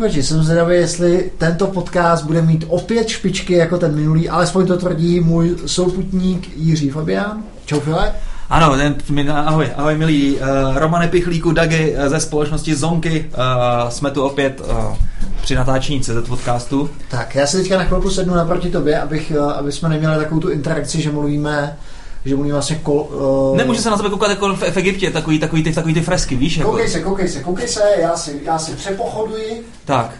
posluchači, jsem zvědavý, jestli tento podcast bude mít opět špičky jako ten minulý, alespoň to tvrdí můj souputník Jiří Fabián. Čau File. Ano, ten, ahoj, ahoj milí uh, Romane Pichlíku, Dagi uh, ze společnosti Zonky. Uh, jsme tu opět uh, při natáčení CZ podcastu. Tak, já se teďka na chvilku sednu naproti tobě, abych, uh, aby jsme neměli takovou tu interakci, že mluvíme že mluví vlastně kol... Uh... Nemůže se na sebe koukat jako v, v Egyptě, takový, takový, ty, takový ty fresky, víš? Jako... Koukej se, koukej se, koukej se, já si, já si přepochoduji. Tak.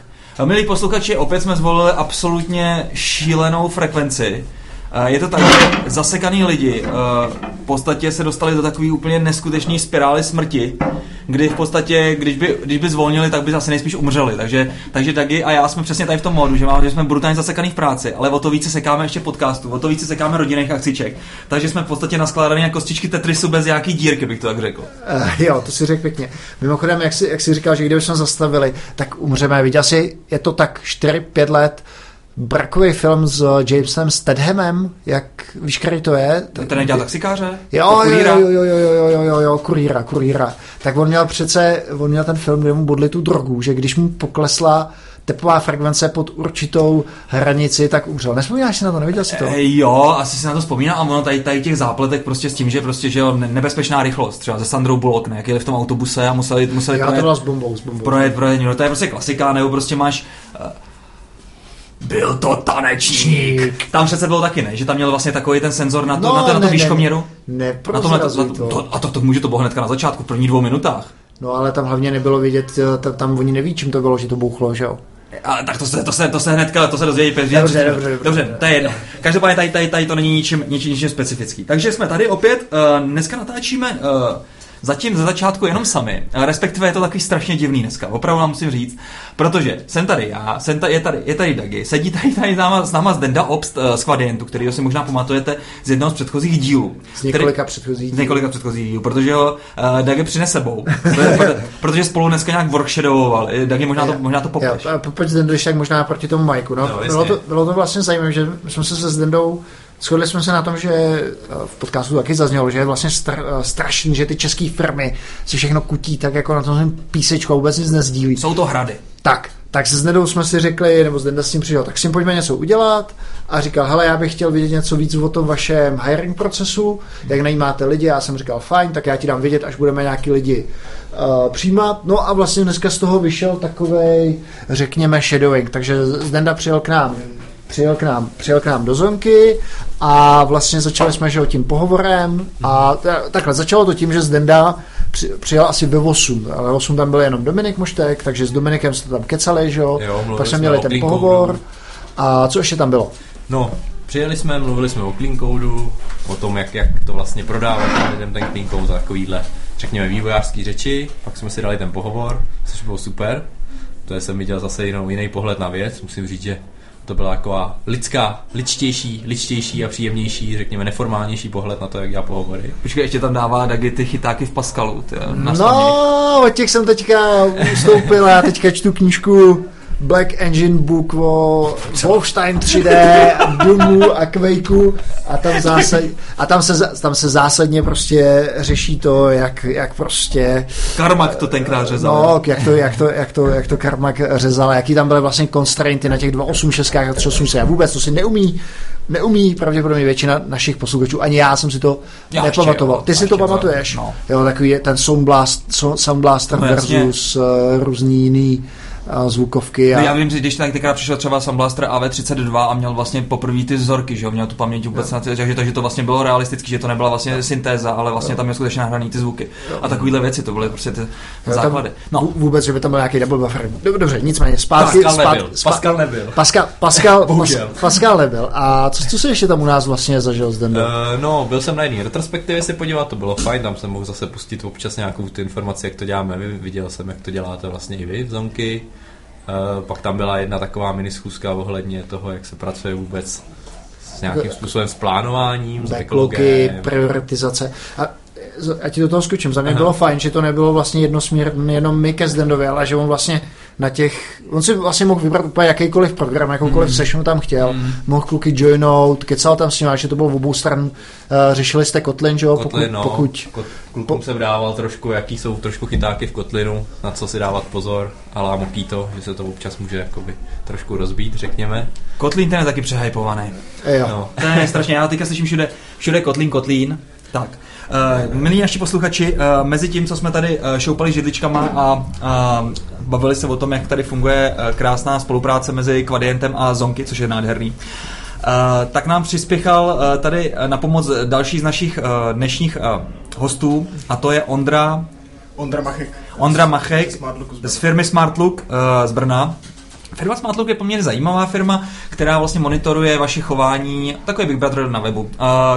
Milí posluchači, opět jsme zvolili absolutně šílenou frekvenci. Je to tak, že zasekaný lidi v podstatě se dostali do takové úplně neskutečné spirály smrti, kdy v podstatě, když by, když by zvolnili, tak by zase nejspíš umřeli. Takže, takže Dagi a já jsme přesně tady v tom modu, že, máme, že jsme brutálně zasekaný v práci, ale o to více sekáme ještě podcastu, o to více sekáme rodinných akciček. Takže jsme v podstatě naskládaný jako kostičky Tetrisu bez nějaký dírky, bych to tak řekl. Uh, jo, to si řekl pěkně. Mimochodem, jak jsi, jak říkal, že kdybychom zastavili, tak umřeme. Viděl jsi, je to tak 4-5 let, brakový film s Jamesem Stedhamem, jak víš, který to je? To ten nedělal taxikáře? Jo, jo, jo, jo, jo, jo, jo, jo, jo, kurýra, kurýra. Tak on měl přece, on měl ten film, kde mu bodli tu drogu, že když mu poklesla tepová frekvence pod určitou hranici, tak umřel. Nespomínáš si na to, neviděl jsi to? E, jo, asi si na to vzpomínám a ono tady, tady těch zápletek prostě s tím, že prostě, že jo, nebezpečná rychlost, třeba ze Sandrou Bullock, ne, jak jeli v tom autobuse a museli, museli Já projet, to s bombou, s bombou. Projet, projet, no, to je prostě klasika, nebo prostě máš uh, byl to tanečník. Tam přece bylo taky, ne? Že tam měl vlastně takový ten senzor na to, no, na to, na to ne, výškoměru. Ne, ne na to, na to, to, to, a to, to může to bylo hnedka na začátku, v prvních dvou minutách. No ale tam hlavně nebylo vidět, eh, tam oni neví, čím to bylo, že to bouchlo, že jo? Ale tak to se, to se, to se hnedka, to se dozvědí Dobře, dobře, dobře, dobře, to je jedno. Každopádně tady, tady, tady to není ničím, ničím, ničím specifický. Takže jsme tady opět, uh, dneska natáčíme uh, zatím ze začátku jenom sami, respektive je to takový strašně divný dneska, opravdu vám musím říct, protože jsem tady já, jsem tady, je tady, je tady Dagi, sedí tady, tady s náma, s náma Zdenda Obst z Kvadientu, který si možná pamatujete z jednoho z předchozích dílů. Z několika předchozích dílů. Z několika předchozích dílů, protože ho uh, Dagi přine sebou, protože, spolu dneska nějak workshadowovali, Dagi možná to, možná to popleš. pojď Zdendo, tak možná proti tomu Majku, no, no bylo, to, bylo to vlastně zajímavé, že jsme se se Zdendou Shodli jsme se na tom, že v podcastu taky zaznělo, že je vlastně str- strašný, že ty české firmy si všechno kutí tak jako na tom písečku vůbec nic nezdílí. Jsou to hrady. Tak, tak se s Nedou jsme si řekli, nebo s Nedou s tím přišel, tak si pojďme něco udělat a říkal, hele, já bych chtěl vidět něco víc o tom vašem hiring procesu, jak najímáte lidi, já jsem říkal, fajn, tak já ti dám vědět, až budeme nějaký lidi uh, přijímat. No a vlastně dneska z toho vyšel takový, řekněme, shadowing, takže Zdenda přijel k nám přijel k nám, přijel k nám do zonky a vlastně začali jsme že, tím pohovorem a takhle začalo to tím, že Zdenda při, přijel asi ve 8, ale 8 tam byl jenom Dominik Moštek, takže s Dominikem jsme tam kecali, že jo, pak jsme měli ten pohovor. A co ještě tam bylo? No, přijeli jsme, mluvili jsme o clean codu, o tom, jak, jak to vlastně prodávat lidem ten clean code za takovýhle, řekněme, vývojářský řeči, pak jsme si dali ten pohovor, což bylo super, to jsem viděl zase jinou, jiný pohled na věc, musím říct, že to byla taková lidská, ličtější, ličtější a příjemnější, řekněme neformálnější pohled na to, jak já pohovory. Počkej, ještě tam dává Dagi ty chytáky v Pascalu. Ty, no, od těch jsem teďka ustoupil, já teďka čtu knížku Black Engine Book o Wolfstein 3D, Doomu a Quakeu a tam, zásad, a tam, se, tam se zásadně prostě řeší to, jak, jak prostě... Karmak to tenkrát řezal. No, jak to, jak to, jak to, jak to Karmak řezal, jaký tam byly vlastně constrainty na těch 2.8.6 a 3.8 a vůbec to si neumí, neumí pravděpodobně většina našich posluchačů, ani já jsem si to já nepamatoval. Jo, Ty si to pamatuješ? No. Jo, takový ten Sound, Blast, Sound Blaster no, versus uh, různý jiný zvukovky. A... No já vím, že když tak tenkrát přišel třeba Sam Blaster AV32 a měl vlastně poprvé ty vzorky, že jo, měl tu paměť vůbec na takže, takže to vlastně bylo realisticky, že to nebyla vlastně syntéza, ale vlastně tam měl skutečně nahraný ty zvuky. A takovéhle věci, to byly prostě ty jo, základy. No. Vůbec, že by tam byl nějaký double buffer. Dobře, nicméně, zpátky. Pascal spát, nebyl. Spát, Pascal nebyl. Pascal, Pascal, Pascal nebyl. A co, co se ještě tam u nás vlastně zažil zde? Uh, no, byl jsem na jedné retrospektivě se podívat, to bylo fajn, tam jsem mohl zase pustit občas nějakou tu informaci, jak to děláme. Viděl jsem, jak to děláte vlastně i vy v Zonky. Uh, pak tam byla jedna taková minischůzka ohledně toho, jak se pracuje vůbec s nějakým způsobem s plánováním, s Backlogy, prioritizace. A a ti do toho skočím. Za mě Aha. bylo fajn, že to nebylo vlastně jednosměrné jenom my ke Zdendovi, ale že on vlastně na těch, on si vlastně mohl vybrat úplně jakýkoliv program, jakoukoliv Mm. mm. session tam chtěl, Mm. mohl kluky joinout, kecal tam s nimi, že to bylo v obou stran, uh, řešili jste Kotlin, že jo, Kotlin, no, pokud, pokud Kot, klukům jsem dával trošku, jaký jsou trošku chytáky v Kotlinu, na co si dávat pozor a lámoký to, že se to občas může jakoby trošku rozbít, řekněme. Kotlín ten je taky přehypovaný. jo. No. To je strašně, já teďka slyším všude, všude Kotlín, Kotlín. Tak, uh, milí naši posluchači, uh, mezi tím, co jsme tady uh, šoupali židličkama a bavili se o tom, jak tady funguje krásná spolupráce mezi Quadientem a Zonky, což je nádherný, tak nám přispěchal tady na pomoc další z našich dnešních hostů a to je Ondra, Ondra Machek. Ondra Machek z z firmy Smartlook z Brna. Firma Smartlook je poměrně zajímavá firma, která vlastně monitoruje vaše chování, takový Big Brother na webu, uh,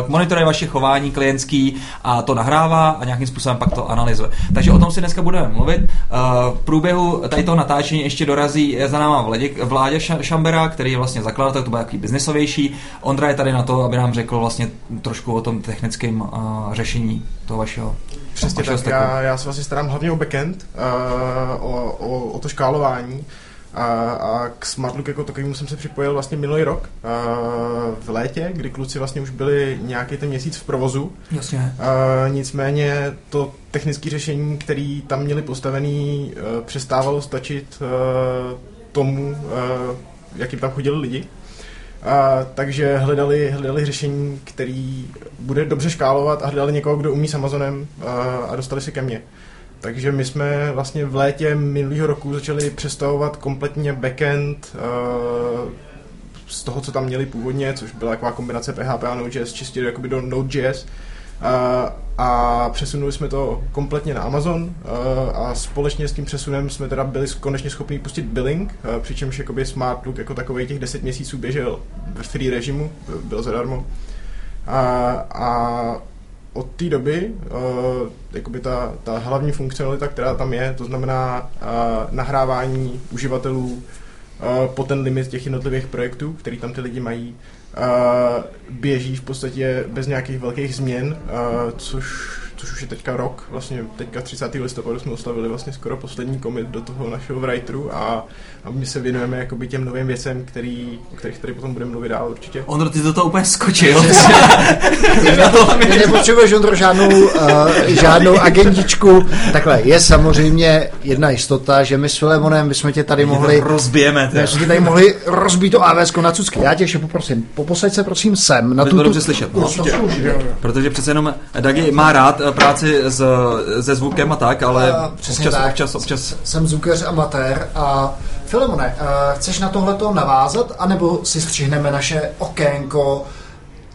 monitoruje vaše chování klientský a to nahrává a nějakým způsobem pak to analyzuje. Takže o tom si dneska budeme mluvit. Uh, v průběhu tady toho natáčení ještě dorazí za náma Vladě, Vládě Ša- Šambera, který je vlastně zakladatel, to bude takový biznesovější. Ondra je tady na to, aby nám řekl vlastně trošku o tom technickém uh, řešení toho vašeho Přesně tak, já, já se vlastně starám hlavně o backend, uh, o, o, o to škálování. A, a k Smartlook jako takovému jsem se připojil vlastně minulý rok uh, v létě, kdy kluci vlastně už byli nějaký ten měsíc v provozu. Jasně. Uh, nicméně to technické řešení, které tam měli postavený, uh, přestávalo stačit uh, tomu, uh, jakým tam chodili lidi. A, takže hledali, hledali řešení, který bude dobře škálovat a hledali někoho, kdo umí s Amazonem a, a dostali se ke mně. Takže my jsme vlastně v létě minulého roku začali přestavovat kompletně backend uh, z toho, co tam měli původně, což byla taková kombinace PHP a Node.js, čistě jakoby do Node.js. A, a přesunuli jsme to kompletně na Amazon a, a společně s tím přesunem jsme teda byli konečně schopni pustit billing, a, přičemž jakoby Smart Look jako takový těch 10 měsíců běžel ve free režimu, byl zadarmo. A, a od té doby uh, jakoby ta, ta hlavní funkcionalita, která tam je, to znamená uh, nahrávání uživatelů uh, po ten limit těch jednotlivých projektů, který tam ty lidi mají, uh, běží v podstatě bez nějakých velkých změn, uh, což, což už je teďka rok, vlastně teďka 30. listopadu jsme oslavili vlastně skoro poslední commit do toho našeho writeru a, a my se věnujeme jakoby těm novým věcem, který, o kterých tady potom budeme mluvit dál určitě. Ondro, ty do toho úplně skočil. Ty nepotřebuješ, Ondro, žádnou, uh, žádnou agendičku. Takhle, je samozřejmě jedna jistota, že my s Filemonem bychom tě tady mohli Rozbijeme. my jsme tě tady mohli rozbít to AWS na cucky. Já tě ještě poprosím, poposaď se prosím sem. Na tu, bylo dobře slyšet, no. Určitě. Protože přece jenom Dagi má rád eh, práci s, se zvukem a tak, ale A, přesně občas, tak. občas, občas, Jsem zvukař amatér a Filemone, uh, chceš na tohleto navázat, anebo si střihneme naše okénko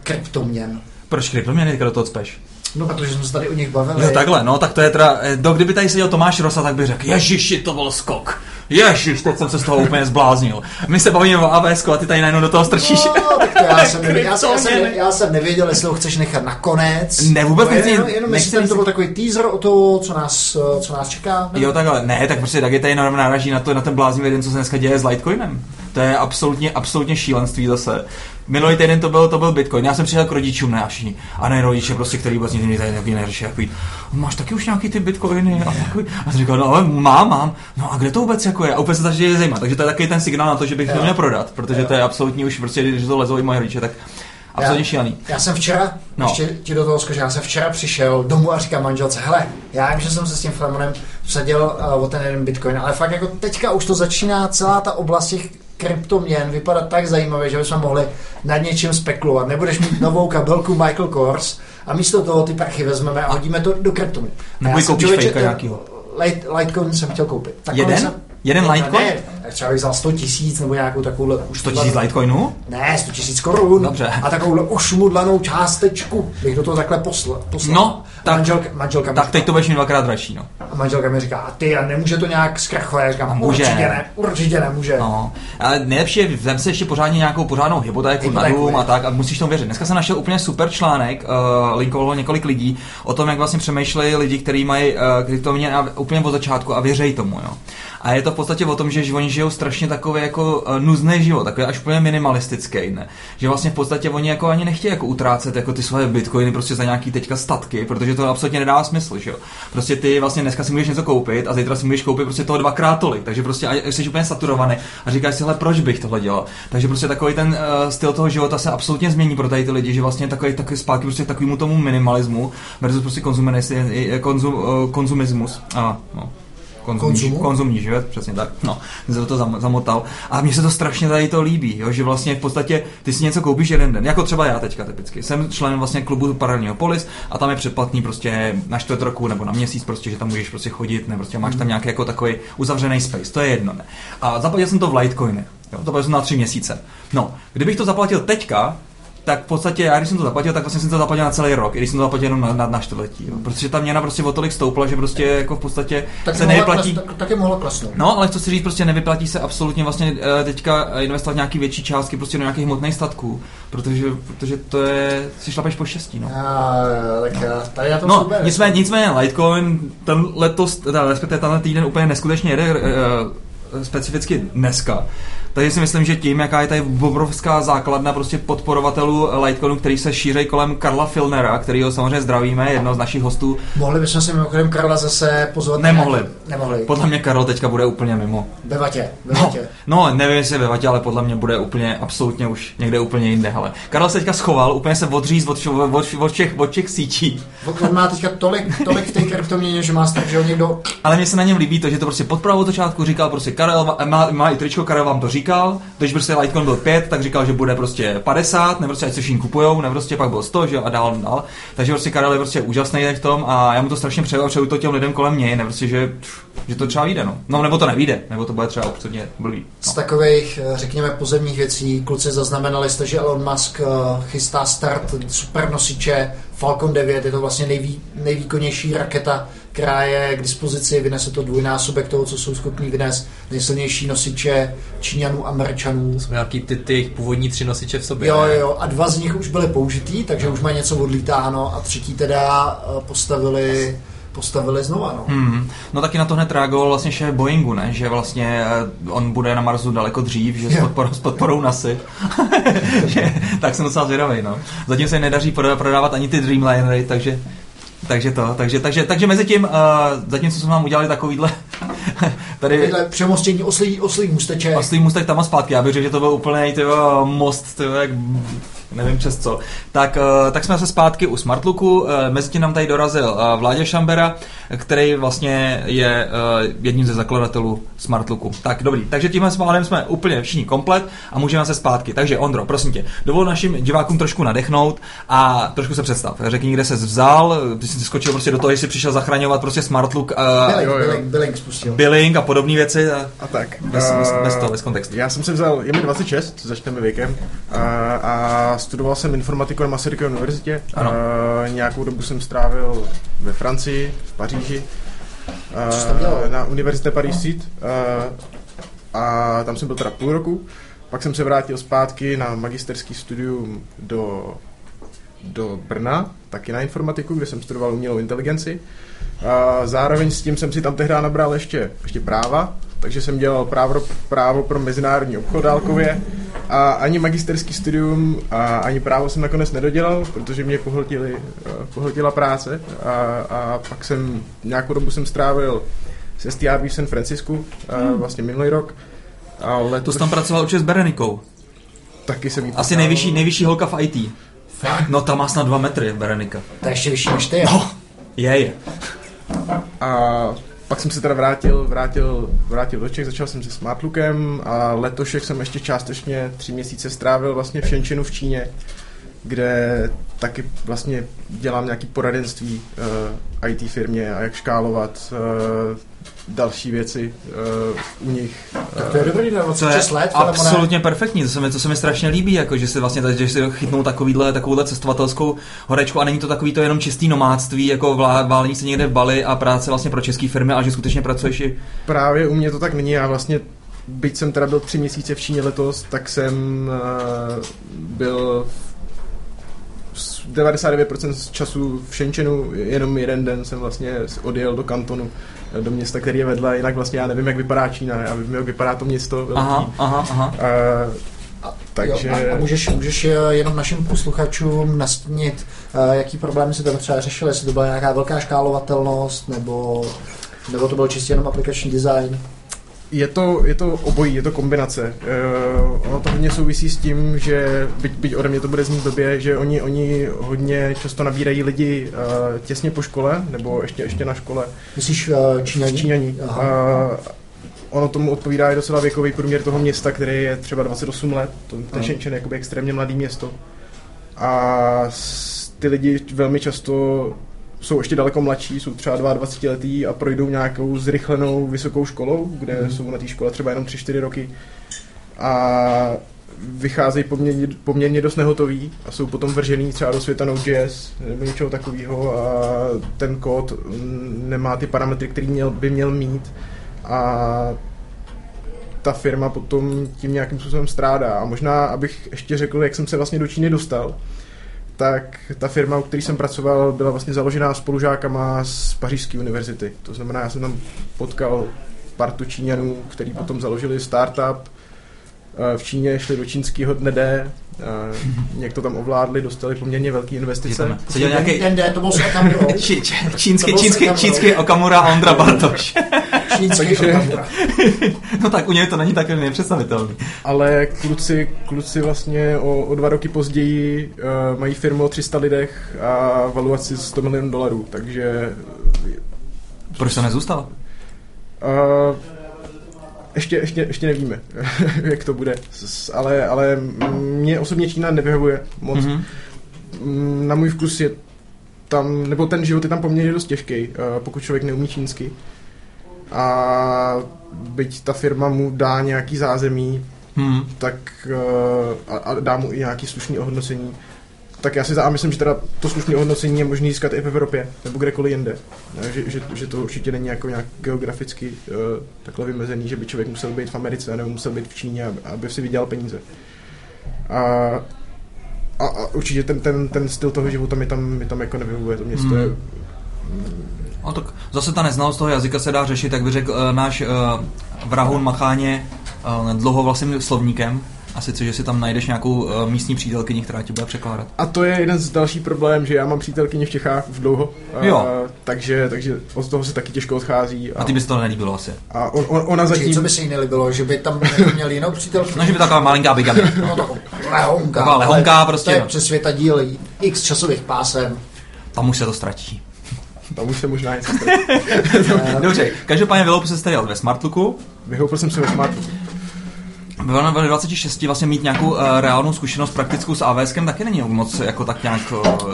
kryptoměn? proč kryptoměny teďka do toho cpeš? No, protože jsme se tady o nich bavili. Jo, takhle, no, tak to je teda, eh, do kdyby tady seděl Tomáš Rosa, tak bych řekl, ježiši, to byl skok. Ježiš, teď jsem se z toho úplně zbláznil. My se bavíme o AWS a ty tady najednou do toho strčíš. No, tak to já jsem, nevěděl, já, jsem, já, jsem, já jsem nevěděl, jestli ho chceš nechat nakonec. Ne, vůbec no, nechci- jenom, jenom nechci- to byl takový teaser o to, co nás, co nás čeká. Jo, takhle, ne, tak prostě Dagi tady náraží na to, na ten bláznivý den, co se dneska děje s Litecoinem. To je absolutně, absolutně šílenství zase. Minulý týden to byl, to byl Bitcoin. Já jsem přišel k rodičům na všichni. A ne rodiče, prostě, který vůbec nikdy tady taky neřeší. Takový, máš taky už nějaký ty bitcoiny? A, takový, a jsem říkal, no ale mám, mám. No a kde to vůbec jako je? A úplně se to začne zajímat. Takže to je takový ten signál na to, že bych to měl prodat, protože to je absolutní už prostě, když to lezou i moje rodiče, tak absolutně šílený. Já jsem včera, No. no. ještě ti do toho skočil, já jsem včera přišel domů a říkám manželce, hele, já vím, že jsem se s tím Flemonem vsadil uh, o ten jeden bitcoin, ale fakt jako teďka už to začíná celá ta oblast těch kryptoměn vypadat tak zajímavě, že bychom mohli nad něčím spekulovat. Nebudeš mít novou kabelku Michael Kors a místo toho ty prachy vezmeme a hodíme to do kryptoměn. Nebo koupíš člověče fejka ten nějakýho. Litecoin jsem chtěl koupit. Takový Jeden? Jsem, Jeden Litecoin? Ne, tak třeba bych vzal 100 tisíc nebo nějakou takovouhle 100 000 Litecoinů? ne, 100 tisíc korun. Dobře. A takovouhle ošmudlanou částečku bych do toho takhle poslal. poslal. No, tak- manželka, manželka, Tak říká, teď to budeš mít dvakrát dražší, no. a manželka mi říká, a ty, a nemůže to nějak zkrachovat? Já říkám, Může. určitě ne, určitě nemůže. No, ale nejlepší je, vem si ještě pořádně nějakou pořádnou hypotéku na dům a tak a musíš tomu věřit. Dneska jsem našel úplně super článek, uh, linkovalo několik lidí o tom, jak vlastně přemýšlejí lidi, kteří mají uh, kryptoměny úplně od začátku a věří tomu, jo. A je to v podstatě o tom, že oni žijou strašně takový jako uh, nuzný život, takový až úplně minimalistický, ne? Že vlastně v podstatě oni jako ani nechtějí jako utrácet jako ty svoje bitcoiny prostě za nějaký teďka statky, protože to absolutně nedá smysl, že jo. Prostě ty vlastně dneska si můžeš něco koupit a zítra si můžeš koupit prostě toho dvakrát tolik, takže prostě jsi úplně saturovaný a říkáš si, hele, proč bych tohle dělal. Takže prostě takový ten uh, styl toho života se absolutně změní pro tady ty lidi, že vlastně takový, takový zpátky prostě takovému tomu minimalismu versus prostě konzum, uh, konzumismus. A, no konzumní, Konzumu? konzumní život, přesně tak. No, jsem to zamotal. A mně se to strašně tady to líbí, jo, že vlastně v podstatě ty si něco koupíš jeden den, jako třeba já teďka typicky. Jsem členem vlastně klubu Paralelního Polis a tam je předplatný prostě na čtvrt roku nebo na měsíc, prostě, že tam můžeš prostě chodit, ne, prostě máš tam hmm. nějaký jako takový uzavřený space, to je jedno. Ne. A zaplatil jsem to v Litecoiny, jo, to bylo na tři měsíce. No, kdybych to zaplatil teďka, tak v podstatě já, když jsem to zaplatil, tak vlastně jsem to zaplatil na celý rok, i když jsem to zaplatil jenom na, na, na čtvrtletí. Jo. Protože ta měna prostě o tolik stoupla, že prostě jako v podstatě tak se nevyplatí. Klas, tak, taky mohla klesnout. No, ale chci si říct, prostě nevyplatí se absolutně vlastně eh, teďka investovat nějaký větší částky prostě do nějakých hmotných statků, protože, protože to je, si šlapeš po štěstí. No. Já, tak já, tady já to no, super. nicméně, nicméně Litecoin, ten letos, teda, respektive tenhle týden úplně neskutečně jede, uh, specificky dneska. Takže si myslím, že tím, jaká je tady obrovská základna prostě podporovatelů Litecoinu, který se šíří kolem Karla Filnera, který ho samozřejmě zdravíme, jedno z našich hostů. Mohli bychom si mimochodem Karla zase pozvat? Nemohli. Nemohli. Podle mě Karel teďka bude úplně mimo. Ve vatě. Ve no, vatě. No, nevím, jestli ve vatě, ale podle mě bude úplně, absolutně už někde úplně jinde. Hele. Karel se teďka schoval, úplně se odříz od, od, od, všech, od všech sítí. On má teďka tolik, tolik v té kryptoměně, že má strach, že ho někdo... Ale mně se na něm líbí to, že to prostě pod pravou začátku říkal prostě Karel, má, má i tričko, Karel vám to říkal, když prostě Litecoin byl 5, tak říkal, že bude prostě 50, nebo prostě ať se všichni kupujou, nebo prostě pak byl 100, že a dál, dál. Takže prostě Karel je prostě úžasný v tom a já mu to strašně přeju a přeju to těm lidem kolem něj, ne prostě, že, že to třeba vyjde, no. no. nebo to nevíde, nebo to bude třeba absolutně blbý. No. Z takových, eh, řekněme, pozemních věcí, kluci zaznamenali jste, že Elon Musk eh, chystá start super nosiče Falcon 9, je to vlastně nejvý, nejvýkonnější raketa která je k dispozici, vynese to dvojnásobek toho, co jsou schopní vynést nejsilnější nosiče Číňanů a Američanů. To jsou nějaký ty, ty původní tři nosiče v sobě. Jo, jo, a dva z nich už byly použitý, takže už mají něco odlítáno a třetí teda eh, postavili postavili znova. No. Hmm. no taky na to hned reagoval vlastně šéf Boeingu, ne? že vlastně eh, on bude na Marsu daleko dřív, že s podporou, s podporou NASA. tak jsem docela zvědavý. No. Zatím se nedaří prodávat ani ty Dreamlinery, takže takže to, takže, takže, takže mezi tím, uh, zatímco jsme vám udělali takovýhle tady... Takovýhle přemostění oslý, oslý můsteček. Oslý můstek tam a zpátky, já bych řekl, že to byl úplný tyvo, most, tyvo, jak nevím přes co. Tak, uh, tak jsme se zpátky u Smartlooku, uh, mezi tím nám tady dorazil uh, Vládě Šambera, který vlastně je jedním ze zakladatelů Smartlooku. Tak dobrý, takže tímhle spádem jsme úplně všichni komplet a můžeme se zpátky. Takže Ondro, prosím tě, dovol našim divákům trošku nadechnout a trošku se představ. Řekni, kde se vzal, ty jsi skočil prostě do toho, že jsi přišel zachraňovat prostě Smartlook. Uh, billing, billing, billing spustil. Billing a podobné věci. A, a tak. Bez, uh, bez, bez toho, bez kontextu. Já jsem si vzal, je mi 26, začneme věkem, a, a studoval jsem informatiku na Masarykové univerzitě. Ano. Uh, nějakou dobu jsem strávil ve Francii, v Paříži. Uh, na univerzitě Paris Sud. Uh, a tam jsem byl teda půl roku. Pak jsem se vrátil zpátky na magisterský studium do, do Brna, taky na informatiku, kde jsem studoval umělou inteligenci. A zároveň s tím jsem si tam tehdy nabral ještě, ještě práva, takže jsem dělal právo, právo pro mezinárodní obchod dálkově a ani magisterský studium a ani právo jsem nakonec nedodělal, protože mě pohltili, pohltila práce a, a pak jsem nějakou dobu jsem strávil se STRB v San Francisku, hmm. vlastně minulý rok. A letos... To jsi tam pracoval určitě s Berenikou. Taky jsem jí Asi nejvyšší, nejvyšší holka v IT. Fakt? No ta má snad dva metry, Berenika. To je ještě vyšší než ty. No, je, je. A pak jsem se teda vrátil, vrátil, vrátil do Čech, začal jsem se Smartlookem a letošek jsem ještě částečně tři měsíce strávil vlastně v Shenzhenu v Číně, kde taky vlastně dělám nějaký poradenství uh, IT firmě a jak škálovat uh, další věci uh, u nich. Tak to je dobrý, nebo to je let, absolutně ne? perfektní, to se, mi, to se mi strašně líbí, jako, že si vlastně že si chytnou takovýhle, takovouhle cestovatelskou horečku a není to takový to jenom čistý nomádství, jako válení se někde v Bali a práce vlastně pro české firmy, ale že skutečně pracuješ i... Právě u mě to tak není, já vlastně byť jsem teda byl tři měsíce v Číně letos, tak jsem uh, byl z 99% z času v Shenzhenu, jenom jeden den jsem vlastně odjel do kantonu, eh, do města, který je vedle, jinak vlastně já nevím, jak vypadá Čína, já vím, jak vypadá to město velký. Aha, aha, aha. Uh, A, Takže- jo, a, a můžeš, můžeš eh, jenom našim posluchačům nastínit, eh, jaký problémy si tam třeba řešili, jestli to byla nějaká velká škálovatelnost, nebo, nebo to byl čistě jenom aplikační design. Je to, je to obojí, je to kombinace. Uh, ono to hodně souvisí s tím, že byť, byť ode mě to bude znít blbě, že oni, oni hodně často nabírají lidi uh, těsně po škole, nebo ještě, ještě na škole. Myslíš uh, Číňaní? Číňaní. Aha. Uh, ono tomu odpovídá i docela věkový průměr toho města, který je třeba 28 let. To, ten. Shenzhen je jakoby extrémně mladý město. A s- ty lidi velmi často jsou ještě daleko mladší, jsou třeba 22 letý a projdou nějakou zrychlenou vysokou školou, kde Mhm. jsou na té škole třeba jenom 3-4 roky. A vycházejí poměrně, poměrně dost nehotoví a jsou potom vržený třeba do světa Node.js nebo něčeho takového a ten kód mm, nemá ty parametry, který měl, by měl mít a ta firma potom tím nějakým způsobem strádá. A možná, abych ještě řekl, jak jsem se vlastně do Číny dostal, tak ta firma, u které jsem pracoval, byla vlastně založená spolužákama z Pařížské univerzity. To znamená, já jsem tam potkal partu Číňanů, který potom založili startup, v Číně šli do čínského dne D, eh, nějak to tam ovládli, dostali poměrně velké investice. Seděl nějaký Den D, to byl či, čínský, čínský, Okamura. čínský Okamura a Ondra Bartoš. Čínský Takže- Okamura. No tak u něj to není tak nepředstavitelný. Ale kluci, kluci vlastně o, o dva roky později uh, mají firmu o 300 lidech a valuaci 100 milionů dolarů, takže Proč to nezůstal? uh, ještě, ještě, ještě nevíme, jak to bude, ale, ale mě osobně Čína nevyhovuje moc. Mhm. Mm, Na můj vkus je tam, nebo ten život je tam poměrně dost těžký, uh, pokud člověk neumí čínsky. A byť ta firma mu dá nějaký zázemí, Hmm. tak uh, a, a dá mu i nějaký slušný ohodnocení, tak já si za, a myslím, že teda to slušné ohodnocení je možné získat i v Evropě, nebo kdekoliv jinde. Ne, Že, že, že to určitě není jako nějak geograficky uh, takhle vymezený, že by člověk musel být v Americe nebo musel být v Číně, aby, aby si vydělal peníze. A, a, a určitě ten, ten, ten styl toho života mi tam, mi tam jako nevyhovuje. To město Hmm. je No tak zase ta neznalost toho jazyka se dá řešit, jak by řekl uh, náš uh, Vrahun Macháně uh, dlouhovlasým slovníkem. A sice, že si tam najdeš nějakou uh, místní přítelkyni, která ti bude překládat. A to je jeden z dalších problém, že já mám přítelkyni v Čechách už dlouho, a, Jo. takže, takže od toho se taky těžko odchází. A ty bys to nelíbilo asi. a on, on, ona Zatím... Co by se jí nelíbilo, že by tam jako měl jinou přítelku? No, že by taková malinká bigamy. No, to lehonka. Taková lehonka ale prostě, To je no. přes světa díl x časových pásem. Tam už se to ztratí. Tam už se možná něco Dobře, každopádně vyloup se tady ve Smartlooku. Vyhoupil jsem se ve smartu. Ve ve 26 vlastně mít nějakou uh, reálnou zkušenost praktickou s AWSkem taky není moc jako tak nějak... Uh,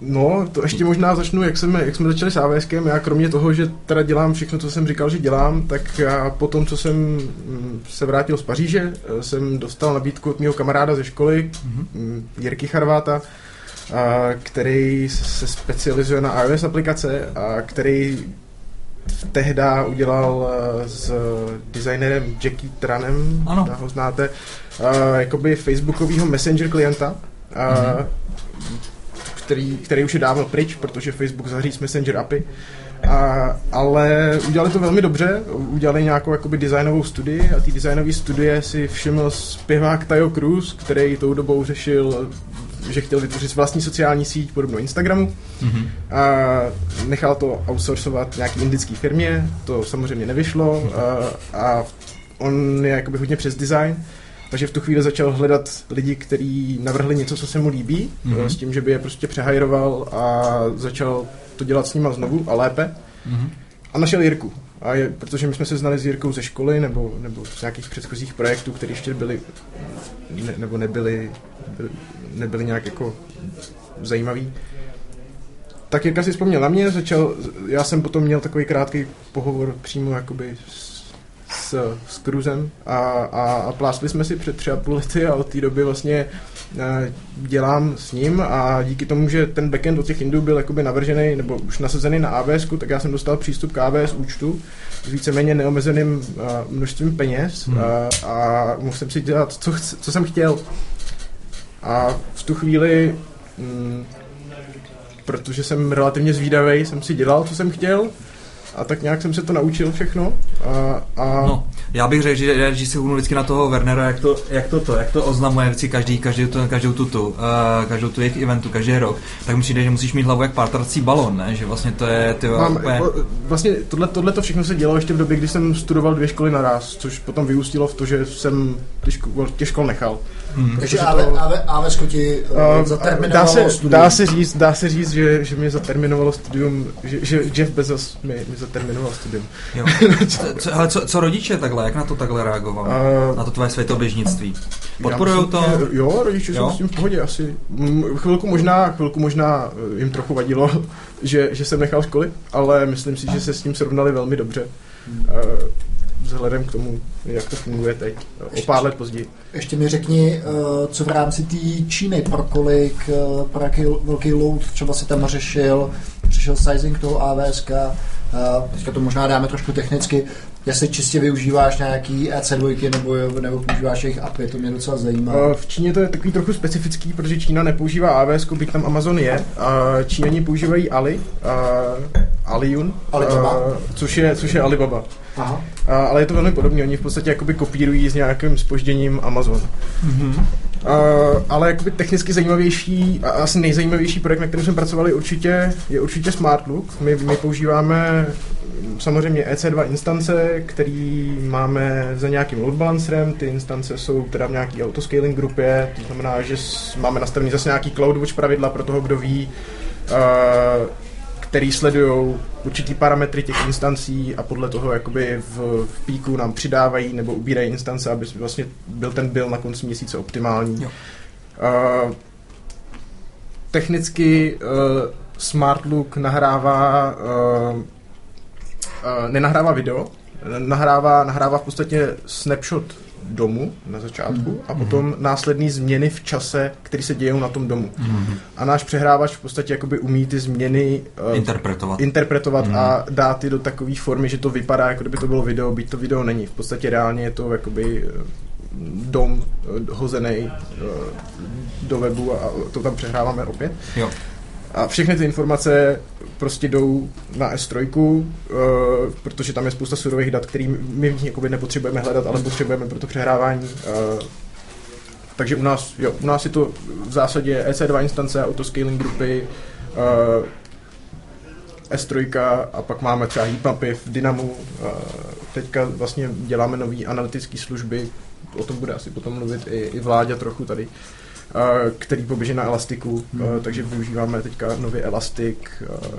No, to ještě možná začnu, jak jsme, jak jsme začali s AWSkem. Já kromě toho, že teda dělám všechno, co jsem říkal, že dělám, tak já po tom, co jsem mm, se vrátil z Paříže, eh, jsem dostal nabídku od mého kamaráda ze školy, mm, Jirky Charváta, a který se specializuje na iOS aplikace a který tehda udělal eh, s designerem Jackie Tranem, Ano. ho znáte, eh, jakoby facebookového messenger klienta, a, který, který už je dávno pryč, protože Facebook zaříz Messenger API. A, ale udělali to velmi dobře, udělali nějakou jakoby designovou studii a ty designové studie si všiml zpěvák Tayo Cruz, který tou dobou řešil, že chtěl vytvořit vlastní sociální síť podobnou Instagramu mm-hmm. a nechal to outsourcovat nějaký indický firmě, to samozřejmě nevyšlo a, a on je jakoby hodně přes design, takže v tu chvíli začal hledat lidi, kteří navrhli něco, co se mu líbí, Mhm. mm-hmm. s tím, že by je prostě přehajroval a začal to dělat s nima znovu a lépe. Mm-hmm. A našel Jirku. A je, protože my jsme se znali s Jirkou ze školy nebo, nebo z nějakých předchozích projektů, které ještě byly, ne, nebo nebyly, byly, nebyly nějak jako zajímavý. Tak Jirka si vzpomněl na mě, začal, já jsem potom měl takový krátký pohovor přímo jakoby s, s, s Cruzem a, a, a plásli jsme si před tři a půl lety a od té doby vlastně eh, dělám s ním a díky tomu, že ten backend od těch Indů byl jakoby navržený nebo už nasazený na AWS, tak já jsem dostal přístup k AWS účtu s víceméně neomezeným uh, množstvím peněz Hmm. hmm. a, a mohl jsem si dělat, co, chc- co jsem chtěl. A v tu chvíli mm, protože jsem relativně zvídavý, jsem si dělal, co jsem chtěl a tak nějak jsem se to naučil všechno. A, a No, já bych řekl, že, že si hůnu vždycky na toho Wernera, jak to, jak to, to, jak to oznamuje vždycky každý, každý tu, každou tutu, uh, každou tu jejich eventu, každý rok, tak mi přijde, že musíš mít hlavu jak pártrací balon, ne? Že vlastně to je, ty Mám, úplně... vlastně tohle, tohle to všechno se dělalo ještě v době, kdy jsem studoval dvě školy naraz, což potom vyústilo v to, že jsem ty ško, těch škol nechal. Hmm. Takže AV, to- AV, AVSko ti uh, Uh, dá, zaterminovalo se, studium. dá, se říct, dá se říct, že, že mě zaterminovalo studium, že, že Jeff Bezos mi, mi zaterminoval studium. Jo. Co, co, ale co, co rodiče takhle, jak na to takhle reagovali? Uh, Na to tvoje světoběžnictví? Podporujou to? Jo, rodiče Jo? jsou s tím v pohodě asi. Chvilku možná, chvilku možná eh, jim trochu vadilo, že, že jsem nechal školy, ale myslím si, že se s tím srovnali velmi dobře. Eh, Vzhledem k tomu, jak to funguje teď, o pár let později. Ještě mi řekni, uh, co v rámci té Číny, pro kolik, uh, pro jaký velký load třeba si tam řešil, řešil sizing toho AVSK, uh, teďka to možná dáme trošku technicky, jestli čistě využíváš nějaký EC2 nebo, nebo používáš jejich API, to mě docela zajímá. Eh, V Číně to je takový trochu specifický, protože Čína nepoužívá AWS, byť tam Amazon je. Číňani používají Ali, uh, Aliyun, Alibaba. eh, což, je, což je Alibaba. Aha. A, ale je to velmi podobné, oni v podstatě jakoby kopírují s nějakým spožděním Amazon. Mhm. Uh, ale jakoby technicky zajímavější a asi nejzajímavější projekt, na kterém jsme pracovali, určitě, je určitě SmartLook. My, my používáme samozřejmě EC2 instance, který máme za nějakým load balancerem. Ty instance jsou teda v nějaký autoscaling grupě, to znamená, že máme nastavený zase nějaký CloudWatch pravidla pro toho, kdo ví, uh, který sledují určitý parametry těch instancí a podle toho jakoby v, v píku nám přidávají nebo ubírají instance, aby vlastně byl ten bill na konci měsíce optimální. Jo. Uh, technicky uh, SmartLook nahrává uh, uh, nenahrává video, nahrává, nahrává v podstatě snapshot domu na začátku a potom následné změny v čase, které se dějou na tom domu. Mhm. A náš přehrávač v podstatě jakoby umí ty změny uh, Interpretovat. interpretovat Mhm. a dát je do takové formy, že to vypadá, jako kdyby to bylo video, byť to video není. V podstatě reálně je to jakoby eh, dom eh, hozený eh, do webu a to tam přehráváme opět. Jo. A všechny ty informace prostě jdou na S3, uh, protože tam je spousta surových dat, který my jakoby nepotřebujeme hledat, ale potřebujeme pro to přehrávání. Uh, takže u nás, jo, u nás je to v zásadě EC2 instance, autoscaling grupy, uh, S3 a pak máme třeba heatmapy v Dynamu. Teďka vlastně děláme nové analytické služby, o tom bude asi potom mluvit i, i Vláďa trochu tady, který poběží na Elastiku, uh, takže využíváme teďka nový Elastic. Uh,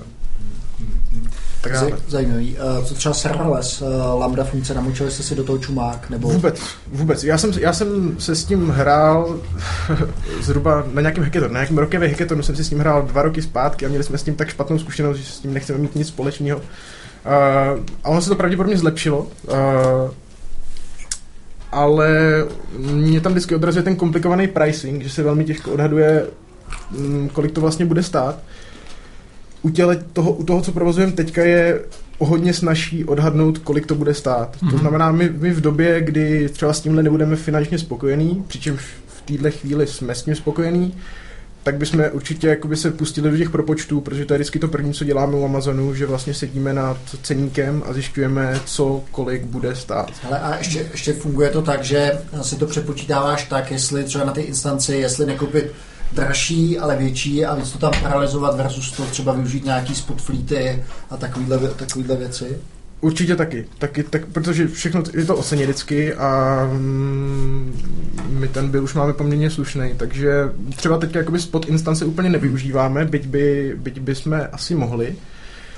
tak dále. Zajímavý. Co třeba serverless, lambda funkce, namočili jste si do toho čumák, nebo... Vůbec, vůbec. Já jsem, já jsem se s tím hrál zhruba na nějakém hackathonu, na nějakém rokovém hackathonu jsem si s tím hrál dva roky zpátky a měli jsme s tím tak špatnou zkušenost, že s tím nechceme mít nic společného. Uh, a ono se to pravděpodobně zlepšilo. Uh, ale mě tam vždycky odrazuje ten komplikovaný pricing, že se velmi těžko odhaduje, mm, kolik to vlastně bude stát. U, těle toho, u toho, co provozujeme teďka, je o hodně snažší odhadnout, kolik to bude stát. Mm-hmm. To Mhm. znamená, my, my v době, kdy třeba s tímhle nebudeme finančně spokojení, přičemž v téhle chvíli jsme s tím spokojení, tak bychom určitě jakoby se pustili do těch propočtů, protože to je vždycky to první, co děláme u Amazonu, že vlastně sedíme nad ceníkem a zjišťujeme, co kolik bude stát. Hele, a ještě, ještě funguje to tak, že si to přepočítáváš tak, jestli třeba na ty instanci, jestli nekoupit dražší, ale větší a víc to tam paralizovat versus to třeba využít nějaký spot fleety a takovýhle, takovýhle věci. Určitě taky, taky tak, protože všechno je to o ceně vždycky a mm, my ten byl už máme poměrně slušný, takže třeba teď jakoby spot instance úplně nevyužíváme, byť by, byť by jsme asi mohli,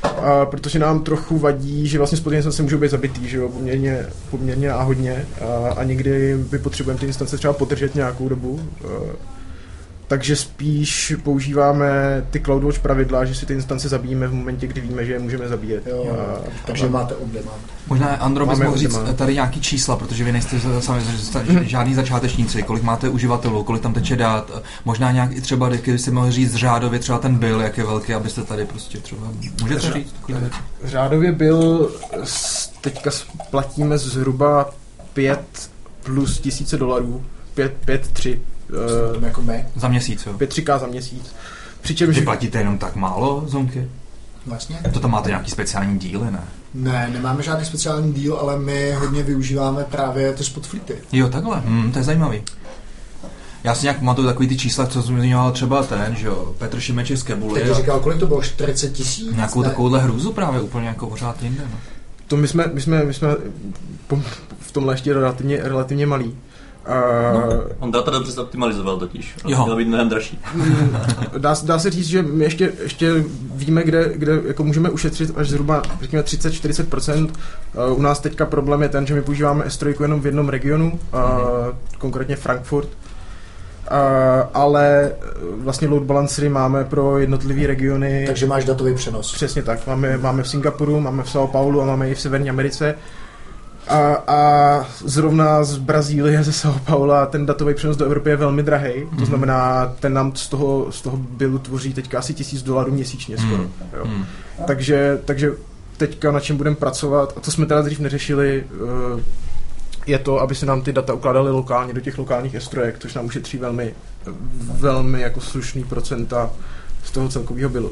a protože nám trochu vadí, že vlastně spot instance můžou být zabitý, že jo, poměrně, poměrně náhodně a, a někdy by potřebujeme ty instance třeba podržet nějakou dobu. a, takže spíš používáme ty CloudWatch pravidla, že si ty instance zabijíme v momentě, kdy víme, že je můžeme zabíjet. Jo, A- takže a- máte obdema. Možná Andro bys mohl říct tady nějaký čísla, protože vy nejste sami žádný začátečníci, kolik máte uživatelů, kolik tam teče dát, možná nějak i třeba, kdyby si mohl říct řádově třeba ten bill, jak je velký, abyste tady prostě třeba, můžete Řa- říct? Řádově byl, teďka platíme zhruba 5 plus tisíce dolarů, 5, 5 3 uh, jako my. Za měsíc, jo. 5-3K za měsíc. Přičemž Vy platíte jenom tak málo, Zonky? Vlastně? To tam máte nějaký speciální díly, ne? Ne, nemáme žádný speciální díl, ale my hodně využíváme právě ty spotflity. Jo, takhle, hm, to je zajímavý. Já si nějak pamatuju takový ty čísla, co zmiňoval třeba ten, že jo, Petr Šimeček z Kebuly. Teď říkal, kolik to bylo? 40 tisíc? Nějakou Ne. takovouhle hrůzu právě úplně jako pořád jinde. No. to my jsme, my jsme, my jsme v tomhle ještě relativně, relativně malí. Uh, On data dobře zoptimalizoval totiž. Jo. Měl být mnohem dražší. dá, dá, se říct, že my ještě, ještě víme, kde, kde jako můžeme ušetřit až zhruba řekněme 30-40%. Uh, u nás teďka problém je ten, že my používáme S3 jenom v jednom regionu, uh, konkrétně Frankfurt. Uh, ale vlastně load balancery máme pro jednotlivé regiony. Takže máš datový přenos. Přesně tak. Máme, máme v Singapuru, máme v São Paulo a máme i v Severní Americe. A, a zrovna z Brazílie, ze São Paula, ten datový přenos do Evropy je velmi drahý. To znamená, ten nám z toho, z toho bylu tvoří teďka asi tisíc dolarů měsíčně skoro. Hmm. Jo. Hmm. Takže, takže teďka na čem budeme pracovat, a to jsme teda dřív neřešili, eh, je to, aby se nám ty data ukládaly lokálně do těch lokálních estrojek, což nám ušetří velmi, velmi jako slušný procenta z toho celkového bylu.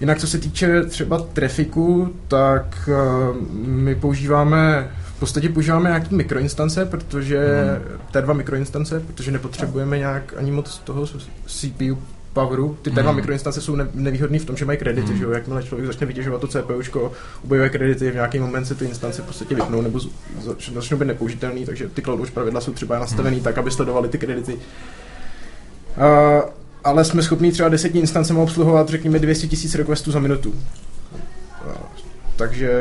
Jinak co se týče třeba trafiku, tak eh, my používáme v podstatě používáme nějaký mikroinstance, protože T2 mikroinstance, protože nepotřebujeme nějak ani moc toho CPU poweru. Ty T2 Hmm. mikroinstance jsou ne- nevýhodný v tom, že mají kredity, Hmm. že jo? Jakmile člověk začne vytěžovat to CPUčko, ubývají kredity, v nějaký moment se ty instance v podstatě vypnou nebo z- zač- začnou být nepoužitelný, takže ty cloud už pravidla jsou třeba nastavený tak, aby sledovali ty kredity. Uh, ale jsme schopni třeba deseti instancemi obsluhovat, řekněme, 200 000 requestů za minutu. Uh, takže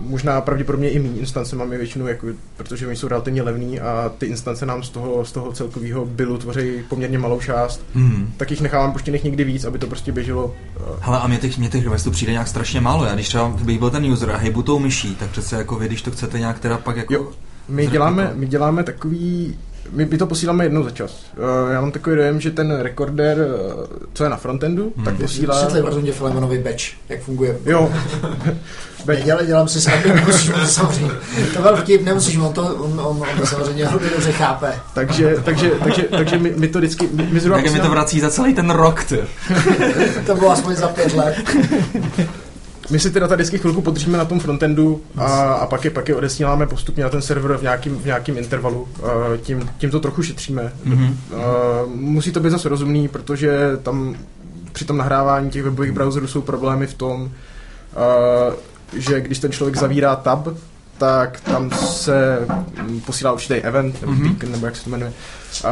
možná pravděpodobně i méně instance máme většinou, jako, protože oni jsou relativně levný a ty instance nám z toho, z toho celkového bylu tvoří poměrně malou část. Hmm. Tak jich nechávám poštěných někdy víc, aby to prostě běželo. uh, Hele, a mě těch, mě těch questů přijde nějak strašně málo. Já když třeba bych byl ten user a hejbu tou myší, tak přece jako vy, když to chcete nějak teda pak jako... Jo. My děláme, my děláme takový, my, my to posíláme jednou za čas. Uh, já mám takový dojem, že ten recorder, uh, co je na frontendu, Hmm. tak posílá... Vysvětli, prosím tě, Filemonovi batch, jak funguje. Jo, Nedělej, dělám si srandu, nemusíš mu samozřejmě. To byl vtip, nemusíš mu, on to, on, on, on to samozřejmě hodně dobře chápe. takže, takže, takže, takže my, my to vždycky, my, my zhruba Tak mi to vrací za celý ten rok, ty. To bylo aspoň za pět let. My si ty data vždycky chvilku podržíme na tom frontendu a, a pak, je, pak je odesíláme postupně na ten server v nějakým, v nějakým intervalu. Tím, tím to trochu šetříme. Mhm. Uh, musí to být zase rozumný, protože tam při tom nahrávání těch webových browserů jsou problémy v tom, že když ten člověk zavírá tab, tak tam se posílá určitý event, nebo Mhm. mm-hmm. beacon, nebo jak se to jmenuje, uh,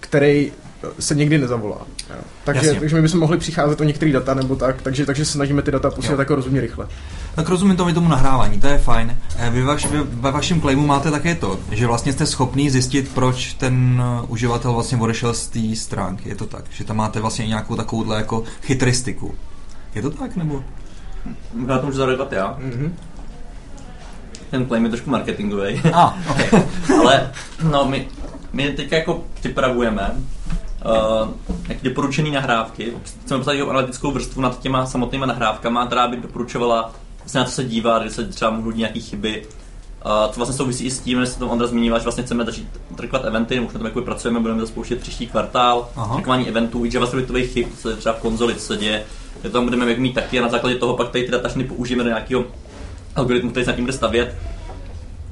který se nikdy nezavolá. Jo. Takže, Jasně. takže my bychom mohli přicházet o některé data nebo tak, takže, takže se snažíme ty data posílat jako rozumně rychle. Tak rozumím tomu, tomu nahrávání, to je fajn. Eh, Vy, vaš, vy ve vašem claimu máte také to, že vlastně jste schopný zjistit, proč ten eh, uživatel vlastně odešel z té stránky. Je to tak, že tam máte vlastně nějakou takovouhle jako chytristiku. Je to tak, nebo? Možná to můžu zareagovat já. Mm-hmm. Ten claim je trošku marketingový. Ah, ok. Ale no, my, my teď jako připravujeme uh, nějaké doporučené nahrávky. Chceme postavit analytickou vrstvu nad těma samotnými nahrávkama, která by doporučovala vlastně na co se dívat, kde se třeba mohou dít nějaké chyby. Uh, co vlastně souvisí i s tím, že se to Ondra zmínila, že vlastně chceme začít trackovat eventy, už na tom jako pracujeme, budeme to spouštět příští kvartál, Aha. trackování eventů, i javascriptových chyb, co je třeba v konzoli, co se děje, že tam budeme mít taky a na základě toho pak tady ty data všechny použijeme do nějakého algoritmu, který se nad tím bude stavět.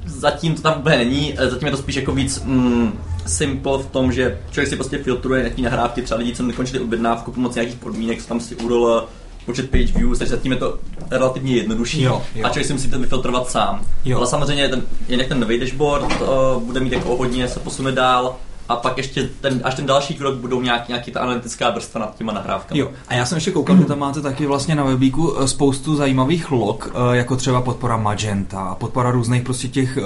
Zatím to tam úplně není, eh, zatím je to spíš jako víc mm, simple v tom, že člověk si prostě filtruje nějaký nahrávky, třeba lidi, co nekončili objednávku pomocí nějakých podmínek, co tam si URL, počet page views, takže zatím je to relativně jednodušší Jo, jo. a člověk si musí to vyfiltrovat sám. Jo. Ale samozřejmě ten, jinak ten nový dashboard uh, bude mít jako hodně, se posune dál a pak ještě ten, až ten další krok budou nějaký, nějaký ta analytická vrstva nad těma nahrávkami. Jo, a já jsem ještě koukal, že tam máte taky vlastně na webíku eh, spoustu zajímavých log, eh, jako třeba podpora Magenta, podpora různých prostě těch uh,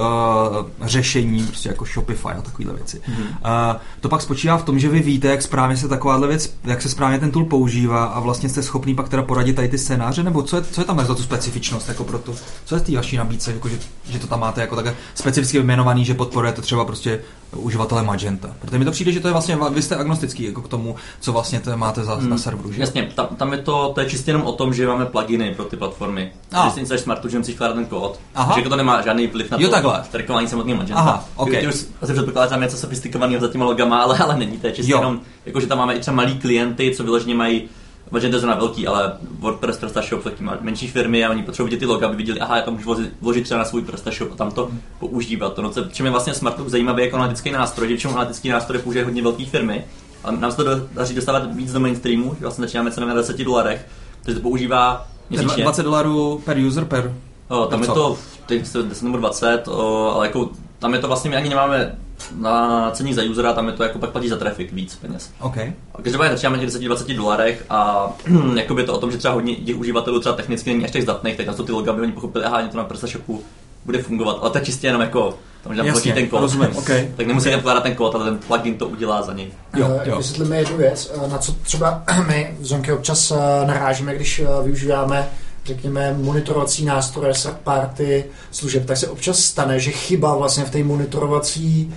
řešení, prostě jako Shopify a takovéhle věci. Mm-hmm. Uh, to pak spočívá v tom, že vy víte, jak správně se takováhle věc, jak se správně ten tool používá a vlastně jste schopný pak teda poradit tady ty scénáře, nebo co je, co je tam za tu specifičnost, jako pro tu, co je té vaší nabídce, jako že, že, to tam máte jako takhle specificky vyjmenovaný, že podporujete třeba prostě uživatele Magenta. Protože mi to přijde, že to je vlastně, vy jste agnostický jako k tomu, co vlastně to máte za, Hmm. na serveru, že? Jasně, tam, tam je to, to je čistě jenom o tom, že máme pluginy pro ty platformy. A. Když si installuješ Smartu, že musíš ten kód. Aha. Takže jako to nemá žádný vliv na Jo, to takhle. trackování samotného Magenta. Aha, ok. Ty, už asi předpokládá tam něco sofistikovaného za těma logama, ale, ale není. To je čistě Jo. jenom, jako že tam máme i třeba malý klienty, co vyloženě mají Magenta je zrovna velký, ale WordPress PrestaShop taky má menší firmy a oni potřebují vidět ty loga, aby viděli, aha, já to můžu vložit, vložit třeba na svůj PrestaShop a tam to používat. To, no, co, čím je vlastně Smartlook zajímavý jako analytický nástroj, že většinou analytický nástroj použije hodně velké firmy, ale nám se to daří dostávat víc do mainstreamu, že vlastně začínáme cenou na 10 dolarech, takže to používá To měsíčně. 20 dolarů per user per... O, tam je co? to, teď se 10 nebo 20, o, ale jako tam je to vlastně, my ani nemáme na cení za usera, tam je to jako pak platí za traffic víc peněz. OK. A každopádně začínáme na těch 10-20 dolarech a jakoby je to o tom, že třeba hodně těch uživatelů třeba technicky není až tak zdatných, tak na to ty loga, aby oni pochopili, aha, to na PrestaShopu bude fungovat, ale to je čistě jenom jako, tam, že tam Jasně, ten kód. rozumím, ok. tak nemusí tam vkládat ten kód, ale ten plugin to udělá za něj. Jo, Eh, jo. Vysvětlíme jednu věc, eh, na co třeba my v Zonky občas eh, narážíme, když využíváme řekněme, monitorovací nástroje, third party služeb, tak se občas stane, že chyba vlastně v té monitorovací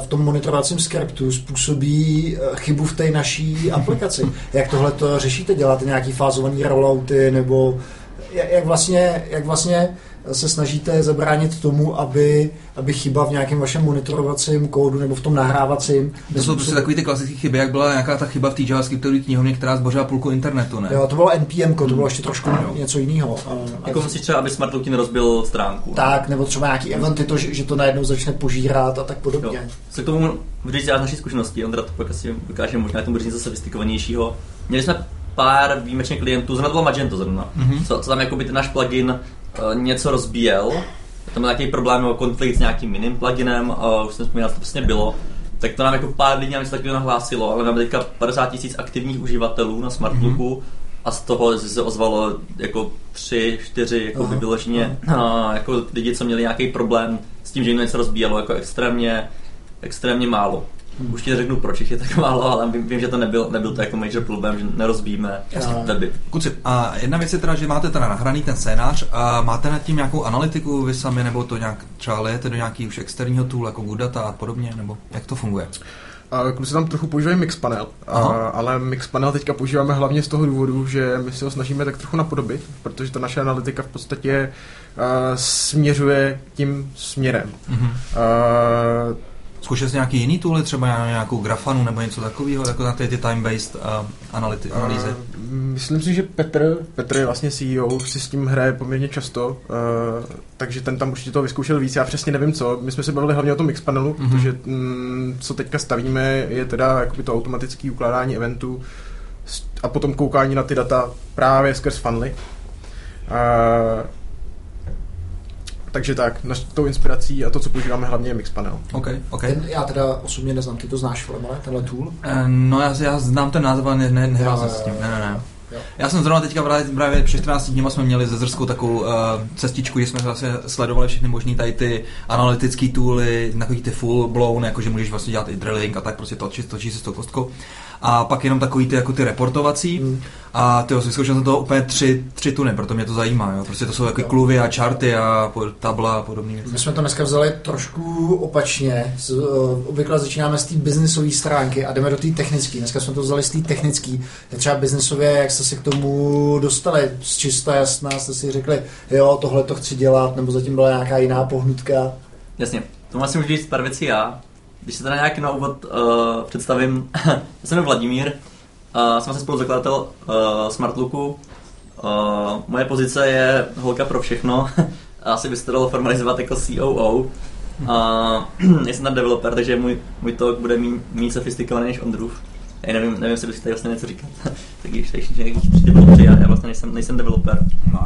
v tom monitorovacím skriptu způsobí eh, chybu v té naší aplikaci. Jak tohle to řešíte? Děláte nějaký fázovaný rollouty nebo jak vlastně, jak vlastně se snažíte zabránit tomu, aby, aby chyba v nějakém vašem monitorovacím kódu nebo v tom nahrávacím To jsou prostě takový ty klasické chyby, jak byla nějaká ta chyba v té JavaScriptové knihovně, která zbořila půlku internetu, ne? Jo, to bylo NPM, to bylo ještě trošku něco jiného. Jako musíš třeba, aby Smartlook ti nerozbil stránku. Tak, nebo třeba nějaký eventy, to, že, že to najednou začne požírat a tak Jo. podobně. Se k tomu vždyť z naší zkušenosti, Ondra to pak asi ukáže možná k tomu něco sofistikovanějšího. Měli jsme pár výjimečně klientů, zrovna to bylo Magento zrovna, Mhm. co, co tam jakoby ten náš plugin něco rozbíjel, tam byl nějaký problém nebo konflikt s nějakým jiným pluginem, uh, už jsem vzpomínal, to přesně bylo, tak to nám jako pár lidí nám něco takového nahlásilo, ale máme teďka 50 tisíc aktivních uživatelů na Smartlooku a z toho se ozvalo jako tři, čtyři jako by vyloženě a, jako lidi, co měli nějaký problém s tím, že jim něco rozbíjelo, jako extrémně, extrémně málo. Už ti řeknu, proč jich je tak málo, ale vím, vím že to nebyl, nebyl to jako major problém, že nerozbíme Jasně. weby. Kuci, a jedna věc je teda, že máte teda nahraný ten scénář a máte nad tím nějakou analytiku vy sami, nebo to nějak třeba lejete do nějaký už externího tool, jako Goodata a podobně, nebo jak to funguje? A kluci tam trochu používají Mixpanel, a, ale Mixpanel teďka používáme hlavně z toho důvodu, že my se ho snažíme tak trochu napodobit, protože ta naše analytika v podstatě uh, směřuje tím směrem. Mhm. Uh, Zkoušeli jste nějaký jiný tool, třeba nějakou grafanu nebo něco takového, jako na ty, ty time-based uh, analýzy? Uh, myslím si, že Petr, Petr je vlastně CEO, si s tím hraje poměrně často, uh, takže ten tam určitě to vyzkoušel víc, já přesně nevím co. My jsme se bavili hlavně o tom Mixpanelu, Mhm. mm-hmm. protože mm, co teďka stavíme je teda jakoby to automatické ukládání eventů a potom koukání na ty data právě skrz funnely. Uh, takže tak, naš, tou inspirací a to, co používáme hlavně je Mixpanel. OK, OK. Ten, já teda osobně neznám, ty to znáš, Filemone, tenhle tool? Eh, No já, já znám ten název, ale ne, ne, nehrál jsem s tím, ne, ne, ne. Jo. Já jsem zrovna teďka právě, právě před 14 dní jsme měli ze Zrskou takovou uh, cestičku, kde jsme vlastně sledovali všechny možný tady ty analytické tooly, takový ty full blown, jakože můžeš vlastně dělat i drilling a tak prostě točí, točí se s tou kostkou. A pak jenom takový ty, jako ty reportovací. Hmm. A ty vyzkoušel jsem toho úplně tři, tři tuny, proto mě to zajímá. Jo. Prostě to jsou jako kluvy a charty a tabla a podobné věci. My jsme to dneska vzali trošku opačně. Z, uh, obvykle začínáme z té biznisové stránky a jdeme do té technické. Dneska jsme to vzali z té technické. Je třeba biznisově, jak jste se k tomu dostali z čista jasná, jste si řekli, jo, tohle to chci dělat, nebo zatím byla nějaká jiná pohnutka. Jasně, to asi můžu říct pár věcí já. Když se teda nějak na úvod uh, představím, já jsem Vladimír, uh, jsem vlastně spoluzakladatel uh, Smartlooku. Uh, moje pozice je holka pro všechno, asi by se to dalo formalizovat jako COO. Uh, jsem tam developer, takže můj, můj talk bude méně méně sofistikovaný než Ondrův. Já nevím, nevím, jestli bych tady vlastně něco říkat. tak když tady nějakých developři, já, já vlastně nejsem, nejsem developer.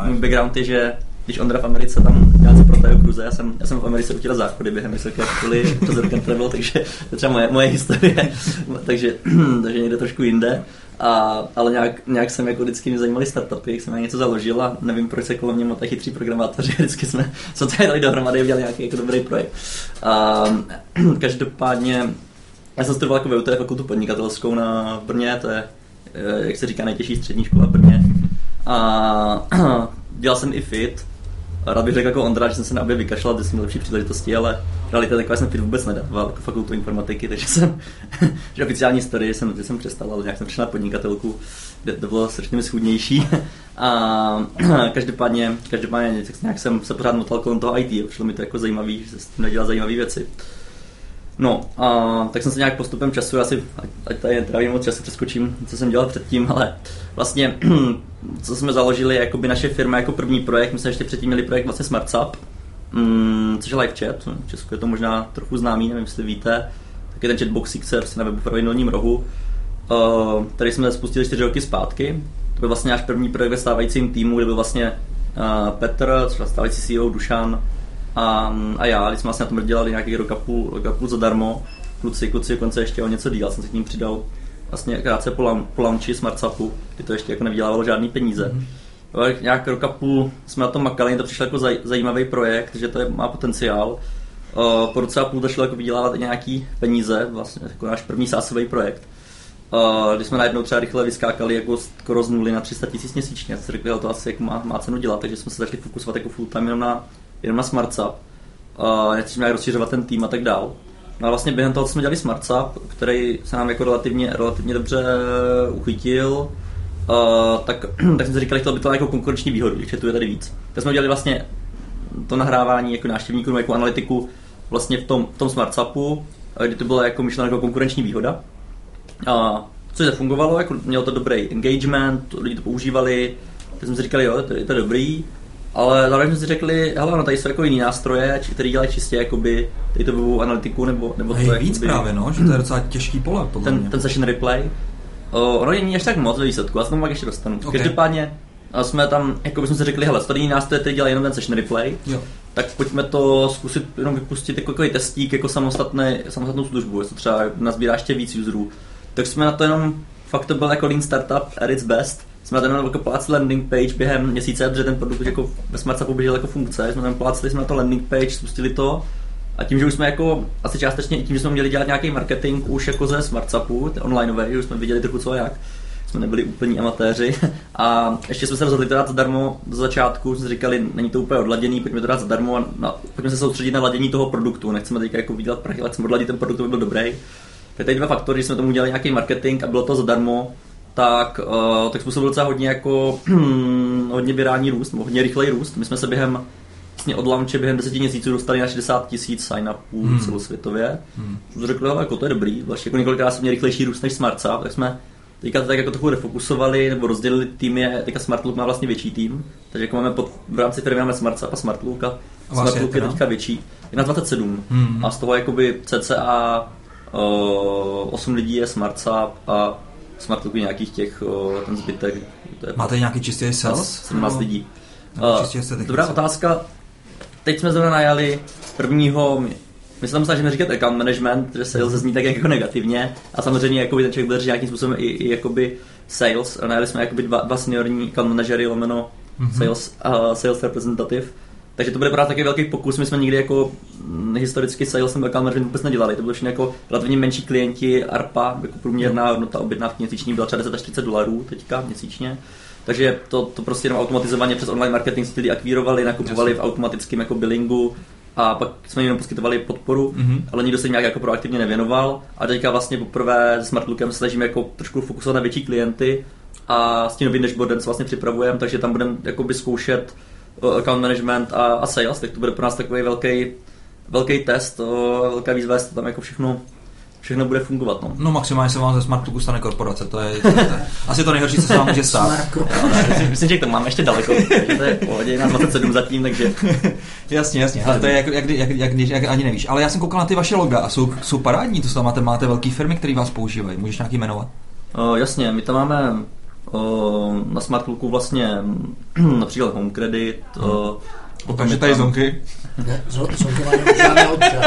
Můj background je, že když Ondra v Americe tam dělal něco pro Cruze, já jsem, já jsem v Americe utíral záchody během vysoké školy přes rokem travel, takže to je třeba moje, moje historie, takže, takže někde trošku jinde. A, ale nějak, nějak jsem jako vždycky mě zajímaly startupy, jak jsem něco založil a nevím, proč se kolem mě motají chytří programátoři, vždycky jsme se tady dali dohromady a udělali nějaký jako dobrý projekt. A, každopádně já jsem studoval jako VUT fakultu podnikatelskou na Brně, to je, eh, jak se říká, nejtěžší střední škola v Brně. A dělal jsem i fit. Rád bych řekl jako Ondra, že jsem se na obě vykašlal, že jsem měl lepší příležitosti, ale realita taková jsem fit vůbec nedával, jako fakultu informatiky, takže jsem, že oficiální story jsem, že jsem přestal, ale nějak jsem přišel na podnikatelku, kde to bylo strašně schudnější. A každopádně, každopádně nějak jsem se pořád motal kolem toho IT, přišlo mi to jako zajímavý, že tím nedělá zajímavé věci. No, a tak jsem se nějak postupem času, asi, ať, tady netrávím moc času, přeskočím, co jsem dělal předtím, ale vlastně, co jsme založili, jakoby naše firma jako první projekt, my jsme ještě předtím měli projekt vlastně SmartSap, mm, což je live chat, v Česku je to možná trochu známý, nevím, jestli víte, tak je ten chatbox XR na webu v rohu, který jsme spustili 4 roky zpátky, to byl vlastně náš první projekt ve stávajícím týmu, kde byl vlastně uh, Petr, což stávající CEO Dušan, a, a já, když jsme vlastně na tom dělali nějaký rok a půl, rok a půl zadarmo, kluci, kluci dokonce ještě o něco díl, jsem se k ním přidal vlastně krátce po, lam, po launchi SmartSapu, kdy to ještě jako nevydělávalo žádný peníze. Mm-hmm. Nějak rok a půl jsme na tom makali, to přišlo jako zaj, zajímavý projekt, že to je, má potenciál. Uh, po roce a půl to šlo jako vydělávat i nějaký peníze, vlastně jako náš první sásový projekt. Uh, když jsme najednou třeba rychle vyskákali jako skoro z nuly na 300 tisíc měsíčně, tak jsme řekli, to asi jako má, má cenu dělat, takže jsme se začali fokusovat jako full time jenom na jenom na SmartSap. Uh, nechceme nějak rozšiřovat ten tým a tak dál. No a vlastně během toho, co jsme dělali SmartSap, který se nám jako relativně, relativně dobře uchytil, uh, tak, tak jsme si říkali, že by to jako konkurenční výhodu, když tu je tady víc. Tak jsme dělali vlastně to nahrávání jako návštěvníků, jako analytiku vlastně v tom, v tom SmartSapu, kdy to byla jako myšlena jako konkurenční výhoda. Uh, což zafungovalo, jako mělo to dobrý engagement, lidi to používali, tak jsme si říkali, jo, to je, to je dobrý, ale zároveň jsme si řekli, hele, no tady jsou jako jiný nástroje, který dělají čistě jakoby tady to webovou analytiku nebo, nebo to je víc jakoby, právě, no, že to je docela těžký pole, podle ten, mě. ten session replay. O, ono není až tak moc ve výsledku, já se tomu pak ještě dostanu. Ok. Okay. Každopádně jsme tam, jako bychom si řekli, hele, tady jiný nástroj, který dělá jenom ten session replay, Jo. tak pojďme to zkusit jenom vypustit jako takový testík, jako samostatný, samostatnou službu, jestli třeba nazbírá ještě víc userů. Tak jsme na to jenom, fakt to byl jako lean startup at its best, jsme jenom jako plácli landing page během měsíce, protože ten produkt jako ve SmartSapu běžel jako funkce, jsme tam plácli jsme na to landing page, spustili to. A tím, že už jsme jako asi částečně i tím, že jsme měli dělat nějaký marketing už jako ze SmartSapu, onlineový, už jsme viděli trochu co a jak, jsme nebyli úplní amatéři. A ještě jsme se rozhodli to dát zadarmo do začátku, jsme říkali, není to úplně odladěný, pojďme to dát zadarmo a na, pojďme se soustředit na ladění toho produktu, nechceme teďka jako vydělat prachy, ale chceme odladit ten produkt, aby byl dobrý. Tady dva faktory, jsme tomu udělali nějaký marketing a bylo to zadarmo, tak, uh, tak způsobil docela hodně jako hodně virální růst, nebo hodně rychlej růst. My jsme se během vlastně od launche během 10 měsíců dostali na 60 tisíc sign-upů hmm. celosvětově. Hmm. Jsme řekli, ale jako to je dobrý, vlastně jako několikrát jsme měli rychlejší růst než SmartSap, tak jsme teďka to tak jako trochu refokusovali nebo rozdělili týmy, teďka SmartLook má vlastně větší tým, takže jako máme pod, v rámci firmy máme SmartSap a SmartLook a je SmartLook je teda? teďka větší. Je na 27 Hmm. a z toho jakoby cca uh, 8 lidí je SmartSap a SmartLook je nějakých těch, uh, ten zbytek, to je Máte nějaký čistý sales? 17 lidí. Nebo Uh, dobrá otázka. Teď jsme zrovna najali prvního, my se tam snažíme říkat account management, že sales zní tak jako negativně a samozřejmě jakoby ten člověk bude nějakým způsobem i, i jakoby sales. A najali jsme jakoby dva, dva seniorní account manažery lomeno Mhm. sales, uh, sales representative. Takže to bude právě taky velký pokus. My jsme nikdy jako mm, historicky sales nebo account management vůbec nedělali. To byly všechny jako relativně menší klienti ARPA, jako průměrná hodnota objednávky měsíční byla třeba 10 až 30 dolarů teďka měsíčně. Takže to, to prostě jenom automatizovaně přes online marketing si lidi akvírovali, nakupovali v automatickém jako billingu a pak jsme jim jenom poskytovali podporu, Mhm. ale nikdo se jim nějak jako proaktivně nevěnoval. A teďka vlastně poprvé s Smartlookem se snažíme jako trošku fokusovat na větší klienty a s tím novým dashboardem se vlastně připravujeme, takže tam budeme jakoby zkoušet account management a, a sales, tak to bude pro nás takový velký, velký test, uh, velká výzva, jestli to tam jako všechno, všechno bude fungovat. No. No maximálně se vám ze SmartLooku stane korporace, to je, to je asi to nejhorší, co se vám může stát. Myslím, že to máme ještě daleko, takže to je pohodě, na 27 zatím, takže Jasně, jasně, ale to je jak, jak, jak, jak, když jak ani nevíš. Ale já jsem koukal na ty vaše loga a jsou, jsou parádní, to tam máte, máte velké firmy, které vás používají. Můžeš nějaký jmenovat? uh, jasně, my tam máme uh, na Smartlooku vlastně například Home Credit, uh, potom je tam- zonky. Ne, žádné občan.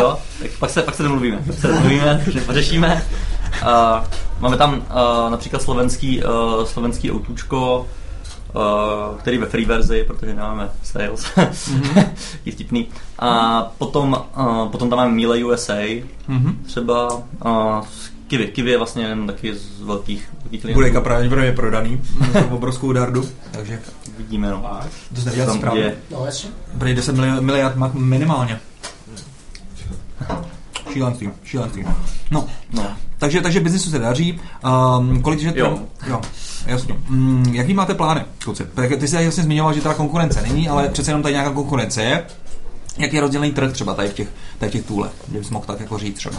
Jo, tak pak se, pak se domluvíme, pak se domluvíme, že pořešíme. Uh, máme tam uh, například slovenský, uh, slovenský autůčko, uh, který ve free verzi, protože nemáme sales, je vtipný. A potom, uh, potom tam máme Miele USA, Mhm. třeba uh, Kivy. Kivy je vlastně jeden taky z velkých, velkých klientů. Bude pravděpodobně prodaný za obrovskou dardu, takže Vidíme, no. to jsi neviděl Tam správně. je, No jasně. Prý 10 mili- miliard má minimálně. Šílenství, šílenství. No, no. Takže, takže biznisu se daří. Um, kolik, že Jo. jo. Jasně. Mm, jaký máte plány, kluci? Tak Ty jsi jasně zmiňoval, že teda konkurence není, ale přece jenom tady nějaká konkurence je. Jak je rozdělený trh třeba tady v těch, tady v těch tůlech? Kdybys mohl tak jako říct třeba.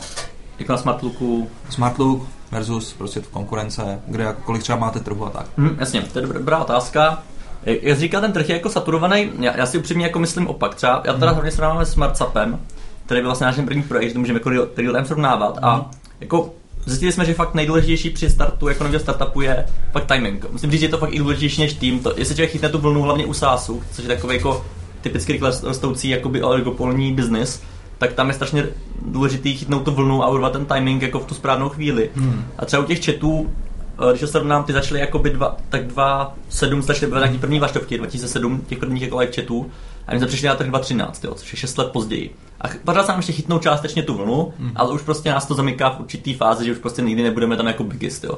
Jako na Smartlooku. Smartlook versus prostě konkurence, kde jako kolik třeba máte trhu a tak. Hm, jasně, to je dobrá, otázka. Jak říkal, ten trh je jako saturovaný, já, já si upřímně jako myslím opak. Třeba já teda hlavně srovnávám s SmartSapem, který byl vlastně náš první projekt, že to můžeme jako real, real srovnávat. A jako zjistili jsme, že fakt nejdůležitější při startu jako nového startupu je fakt timing. Musím říct, že je to fakt i důležitější než tým. To, jestli člověk chytne tu vlnu hlavně u SaaSu, což je takový jako typicky rostoucí jakoby oligopolní business, tak tam je strašně důležitý chytnout tu vlnu a urvat ten timing jako v tu správnou chvíli. Hmm. A třeba u těch chatů, eh, když to srovnám, ty začaly jakoby dva, tak 2007 začaly být nějaký první vlaštovky, 2007 těch prvních jako live chatů a my jsme přišli na trh 2013, jo, což je 6 let později. A pořád se nám ještě chytnou částečně tu vlnu, mm. ale už prostě nás to zamyká v určitý fázi, že už prostě nikdy nebudeme tam jako biggest, jo.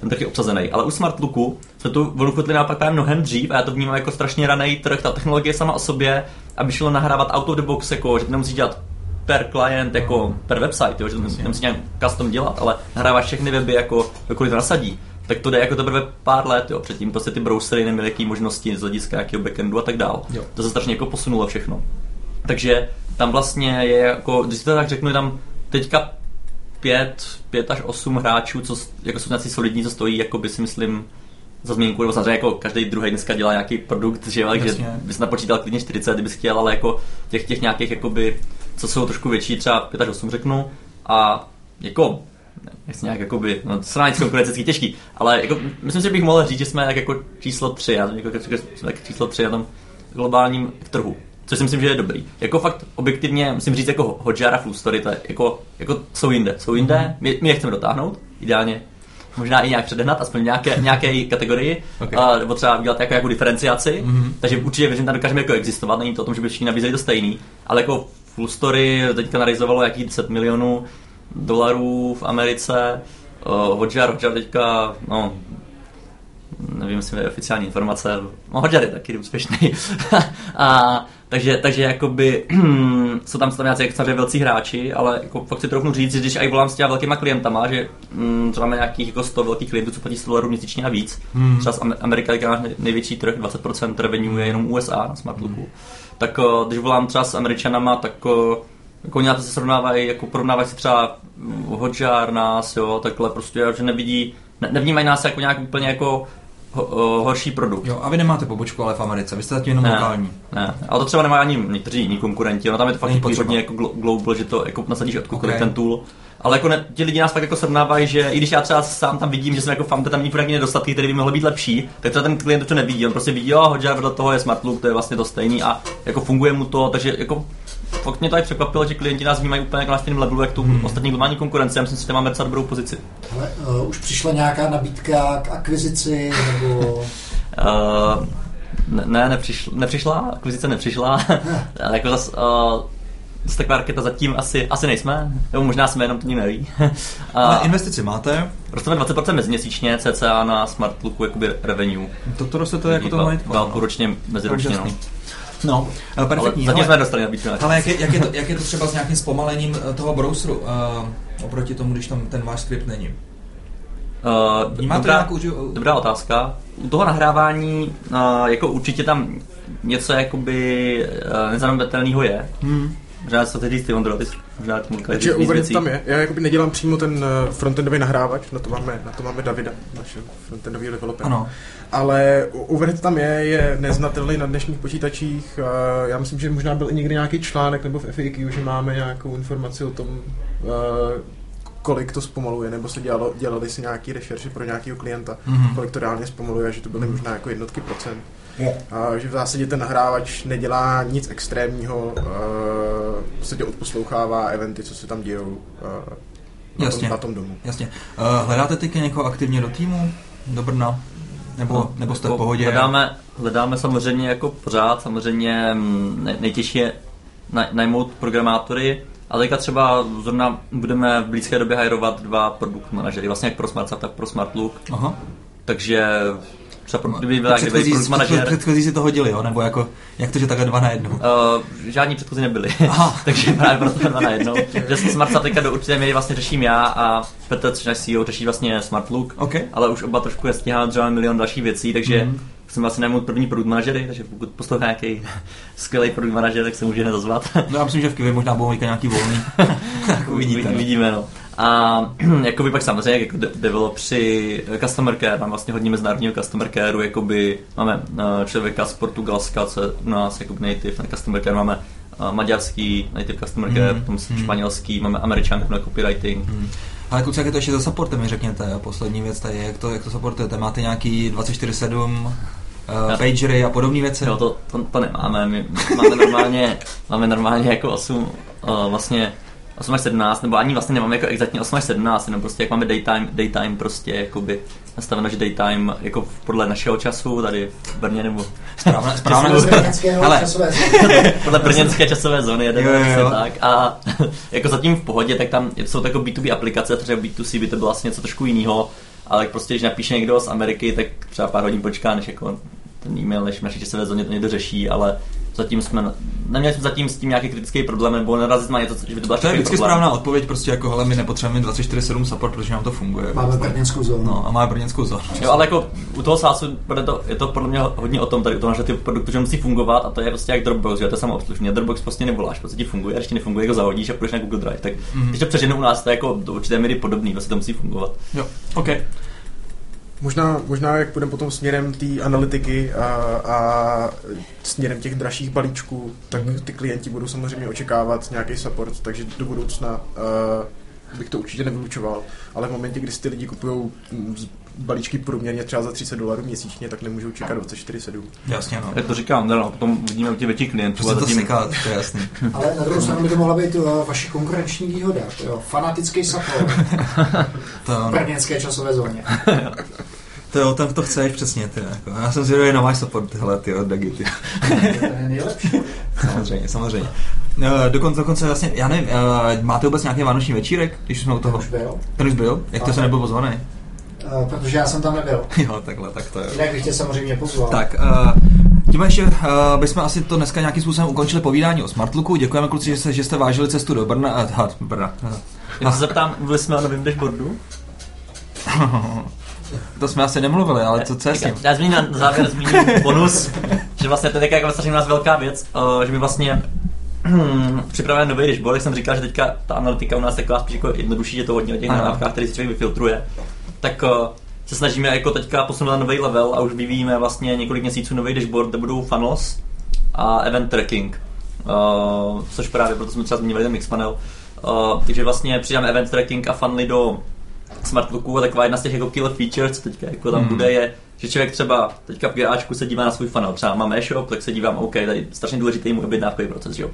Ten trh je obsazený. Ale u Smartlooku jsme tu vlnu chytli naopak právě mnohem dřív a já to vnímám jako strašně raný trh. Ta technologie sama o sobě, aby šlo nahrávat out of the box, jako, že nemusí dělat per client, jako per website, jo, že to nemusí nějak custom dělat, ale nahráváš všechny weby, jako kdokoliv to nasadí tak to jde jako teprve pár let, jo. Předtím prostě ty browsery neměly jaký možnosti z hlediska jakého backendu a tak dál. Jo. To se strašně jako posunulo všechno. Takže tam vlastně je jako, když si to tak řeknu, tam teďka pět, pět až osm hráčů, co jako jsou nějací solidní, co stojí, jako by si myslím, za zmínku, nebo samozřejmě jako každý druhý dneska dělá nějaký produkt, že jo, takže bys napočítal klidně 40, kdybys chtěl, ale jako těch, těch nějakých, jakoby, co jsou trošku větší, třeba 5 až 8 řeknu, a jako nechci nějak jakoby, no srovnání s konkurencecký těžký, ale jako, myslím si, že bych mohl říct, že jsme tak jako číslo 3, já jako, jako, jsme tak číslo 3 na tom globálním trhu. Což si myslím, že je dobrý. Jako fakt objektivně, musím říct, jako Hodjar a Full Story, to je jako, jako jsou jinde. Jsou jinde, my, my je chceme dotáhnout, ideálně možná i nějak předehnat, aspoň nějaké, nějaké kategorii, Okay. a, nebo třeba udělat jako, jako diferenciaci, mm-hmm. takže určitě věřím, že tam dokážeme jako existovat, není to o tom, že by všichni nabízeli to stejný, ale jako Full Story teďka narizovalo jakých 10 milionů dolarů v Americe, uh, Hodjar, Hodjar teďka, no, nevím, jestli je oficiální informace, no Hodjar je taky úspěšný. a, takže, takže jakoby, jsou tam, tam jak samozřejmě velcí hráči, ale jako fakt si trochu říct, že když i volám s těma velkýma klientama, že mm, třeba máme nějakých jako 100 velkých klientů, co platí 100 dolarů měsíčně a víc. Hmm. Třeba z Am- Amerika, je náš nej- největší trh, 20% revenue je jenom USA na Smartlooku. Hmm. Tak o, když volám třeba s Američanama, tak o, jako oni na to se srovnávají, jako porovnávají si třeba Hodžár nás, jo, takhle prostě, že nevidí, ne, nevnímají nás jako nějak úplně jako ho, o, horší produkt. Jo, a vy nemáte pobočku, ale v Americe, vy jste zatím jenom lokální. Ne, ale to třeba nemají ani někteří jiní konkurenti, ono tam je to fakt potřeba. hodně jako glo- global, že to jako nasadíš odkudkoliv Ok. okay. ten tool. Ale jako ne, ti lidi nás fakt jako srovnávají, že i když já třeba sám tam vidím, že jsem jako founder, tam není nějaké nedostatky, které by mohly být lepší, tak třeba ten klient to nevidí. On prostě vidí, jo, Hodger vedle toho je Smartlook, to je vlastně to stejný a jako funguje mu to, takže jako fakt mě to i překvapilo, že klienti nás vnímají úplně jako na stejném levelu, jak tu hmm. ostatní globální konkurence. Já myslím, že máme docela dobrou pozici. Ale uh, už přišla nějaká nabídka k akvizici, nebo... Uh, ne, ne nepřišla, nepřišla, akvizice nepřišla, ale jako zas, uh, zase taková raketa zatím asi, asi nejsme, nebo možná jsme, jenom to nikdo neví. Ale A investici máte, rosteme 20% meziměsíčně, cca na Smartlooku jakoby revenue. to, to roste to jako to majetko. Velkou ročně, meziročně, no. No, eh, Ale perfektní. zatím hele. jsme dostali nabídku na Ale jak je, jak, je to, jak je to třeba s nějakým zpomalením eh, toho browseru uh, oproti tomu, když tam ten váš skript není? Uh, Vnímáte dobrá, nějakou, že- dobrá otázka. U toho nahrávání uh, jako určitě tam něco jakoby uh, nezanedbatelného je. Hmm. Možná co teď ty Ondro, ty možná říkal Takže věcí. tam je. Já jakoby nedělám přímo ten eh, frontendový nahrávač, na to máme, na to máme Davida, našeho frontendového developera. Ano. Ale Overhead tam je, je neznatelný na dnešních počítačích. Já myslím, že možná byl i někdy nějaký článek nebo v FAQ, že máme nějakou informaci o tom, eh, kolik to zpomaluje, nebo se dělalo, dělali si nějaký rešerši pro nějakého klienta, Mhm. kolik to reálně zpomaluje, a že to byly možná jako jednotky procent. A že v zásadě ten nahrávač nedělá nic extrémního, uh, v podstatě odposlouchává eventy, co se tam dějou uh, na, Jasně. tom, na tom domu. Jasně. Uh, hledáte teďka někoho aktivně do týmu? Do Brna? Nebo, No, nebo jste v pohodě? Hledáme, hledáme samozřejmě jako pořád, samozřejmě mm, nej, nejtěžší je naj- najmout programátory, ale teďka třeba zrovna budeme v blízké době hajrovat dva produkt manažery, vlastně jak pro SmartSap, tak pro SmartLook, Aha. takže Třeba pro, kdyby Ty byl nějaký předchozí, produkt manažer, předchozí si to hodili, jo? Nebo jako, jak to, že takhle dva na jednu? Uh, žádní předchozí nebyli, Aha. takže právě proto dva na jednou. Že Smart teďka do určité míry vlastně řeším já a Petr, což náš CEO, řeší vlastně Smart Look, OK. ale už oba trošku nestíháme třeba milion dalších věcí, takže Mhm. mm. jsem vlastně najmout první produkt manažery, takže pokud poslouchá nějaký skvělý produkt manažer, tak se může nezazvat. No já myslím, že v Kivě možná budou nějaký volný. Tak uvidíte. Uvidíme, no. A jakoby pak samozřejmě jako de- developři eh, customer care, mám vlastně hodně mezinárodního customer careu, jakoby máme eh, člověka z Portugalska, co je u nás jako native na customer care, máme eh, maďarský native customer care, Mhm. potom Mhm. španělský, máme američanku na copywriting. Hmm. Ale kluci, jak je to ještě za supportem, mi řekněte, poslední věc tady, jak to, jak to supportujete, máte nějaký 24-7 uh, pagery a podobné věci? Jo, to, to, to nemáme, my máme normálně, máme normálně jako 8, uh, vlastně 8 až 17, nebo ani vlastně nemáme jako exaktně 8 až 17, jenom prostě jak máme daytime, daytime prostě jakoby nastaveno, že daytime jako podle našeho času tady v Brně nebo Správné, správné. Časové zóny. podle brněnské časové zóny jeden Jo, jo, jo. tak a jako zatím v pohodě, tak tam jsou to jako B2B aplikace, třeba B2C by to bylo vlastně něco trošku jiného, ale prostě když napíše někdo z Ameriky, tak třeba pár hodin počká, než jako ten e-mail, než v naší časové zóně to někdo řeší, ale zatím jsme, neměli jsme zatím s tím nějaký kritický problém, nebo narazit na něco, že by to byla to je vždycky problém. správná odpověď, prostě jako, hele, my nepotřebujeme 24-7 support, protože nám to funguje. Máme brněnskou zónu. No, a máme brněnskou zónu. Jo, ale jako u toho sásu bude to, je to podle mě hodně o tom, tady u toho, že ty produkty že musí fungovat a to je prostě jak Dropbox, že to je samoobslužný. A Dropbox prostě nevoláš, prostě ti funguje, a když ti nefunguje, jako zahodíš a půjdeš na Google Drive. Tak Mhm. když to přeženu u nás, to je jako do určité míry podobný, prostě to musí fungovat. Jo, OK. Možná, možná jak půjdeme potom směrem té analytiky a, a směrem těch dražších balíčků, tak ty klienti budou samozřejmě očekávat nějaký support, takže do budoucna uh, bych to určitě nevylučoval, ale v momentě, kdy si ty lidi kupují balíčky průměrně třeba za 30 dolarů měsíčně, tak nemůžou čekat 24-7. Jasně, no. Jak to říkám, no, potom vidíme u těch větších klientů. Prostě a to zatím- seká, to je jasný. Ale na druhou stranu by to mohla být uh, vaše konkurenční výhoda. To jo, fanatický support To, v no. brněnské časové zóně. to jo, ten to chceš přesně, ty. Jako. Já jsem zvědavý na váš support, tyhle, ty od Dagi, ty. To je nejlepší. Samozřejmě, samozřejmě. Eh, Dokonce, dokonce vlastně, já nevím, eh, máte vůbec nějaký vánoční večírek, když jsme u To toho? už byl, Ten už byl? Jak to se nebyl pozvaný? Uh, protože já jsem tam nebyl. Jo, takhle, tak to je. Jinak bych tě samozřejmě pozval. Tak, uh, tím ještě uh, bychom asi to dneska nějakým způsobem ukončili povídání o Smartlooku. Děkujeme kluci, že jste, že jste vážili cestu do Brna. Uh, Brna. Já se zeptám, mluvili jsme o novém dashboardu? to jsme asi nemluvili, ale co, co je s tím? Já zmíním na závěr zmíním bonus, že vlastně to je jako strašně u nás velká věc, uh, že my vlastně připravujeme nový dashboard, jak jsem říkal, že teďka ta analytika u nás je taková spíš jako jednodušší, že to hodně o těch nahrávkách, který si člověk vyfiltruje. Tak uh, se snažíme jako teďka posunout na nový level a už vyvíjíme vlastně několik měsíců nový dashboard, kde budou funnels a event tracking. Uh, což právě proto jsme třeba zmínili ten Mixpanel. Uh, takže vlastně přidáme event tracking a funnely do Smartlooku a taková jedna z těch jako killer features, co teďka jako tam Hmm. bude, je, že člověk třeba teďka v GAčku se dívá na svůj funnel, třeba máme e-shop, tak se dívám, OK, tady strašně důležitý můj objednávkový proces, jo?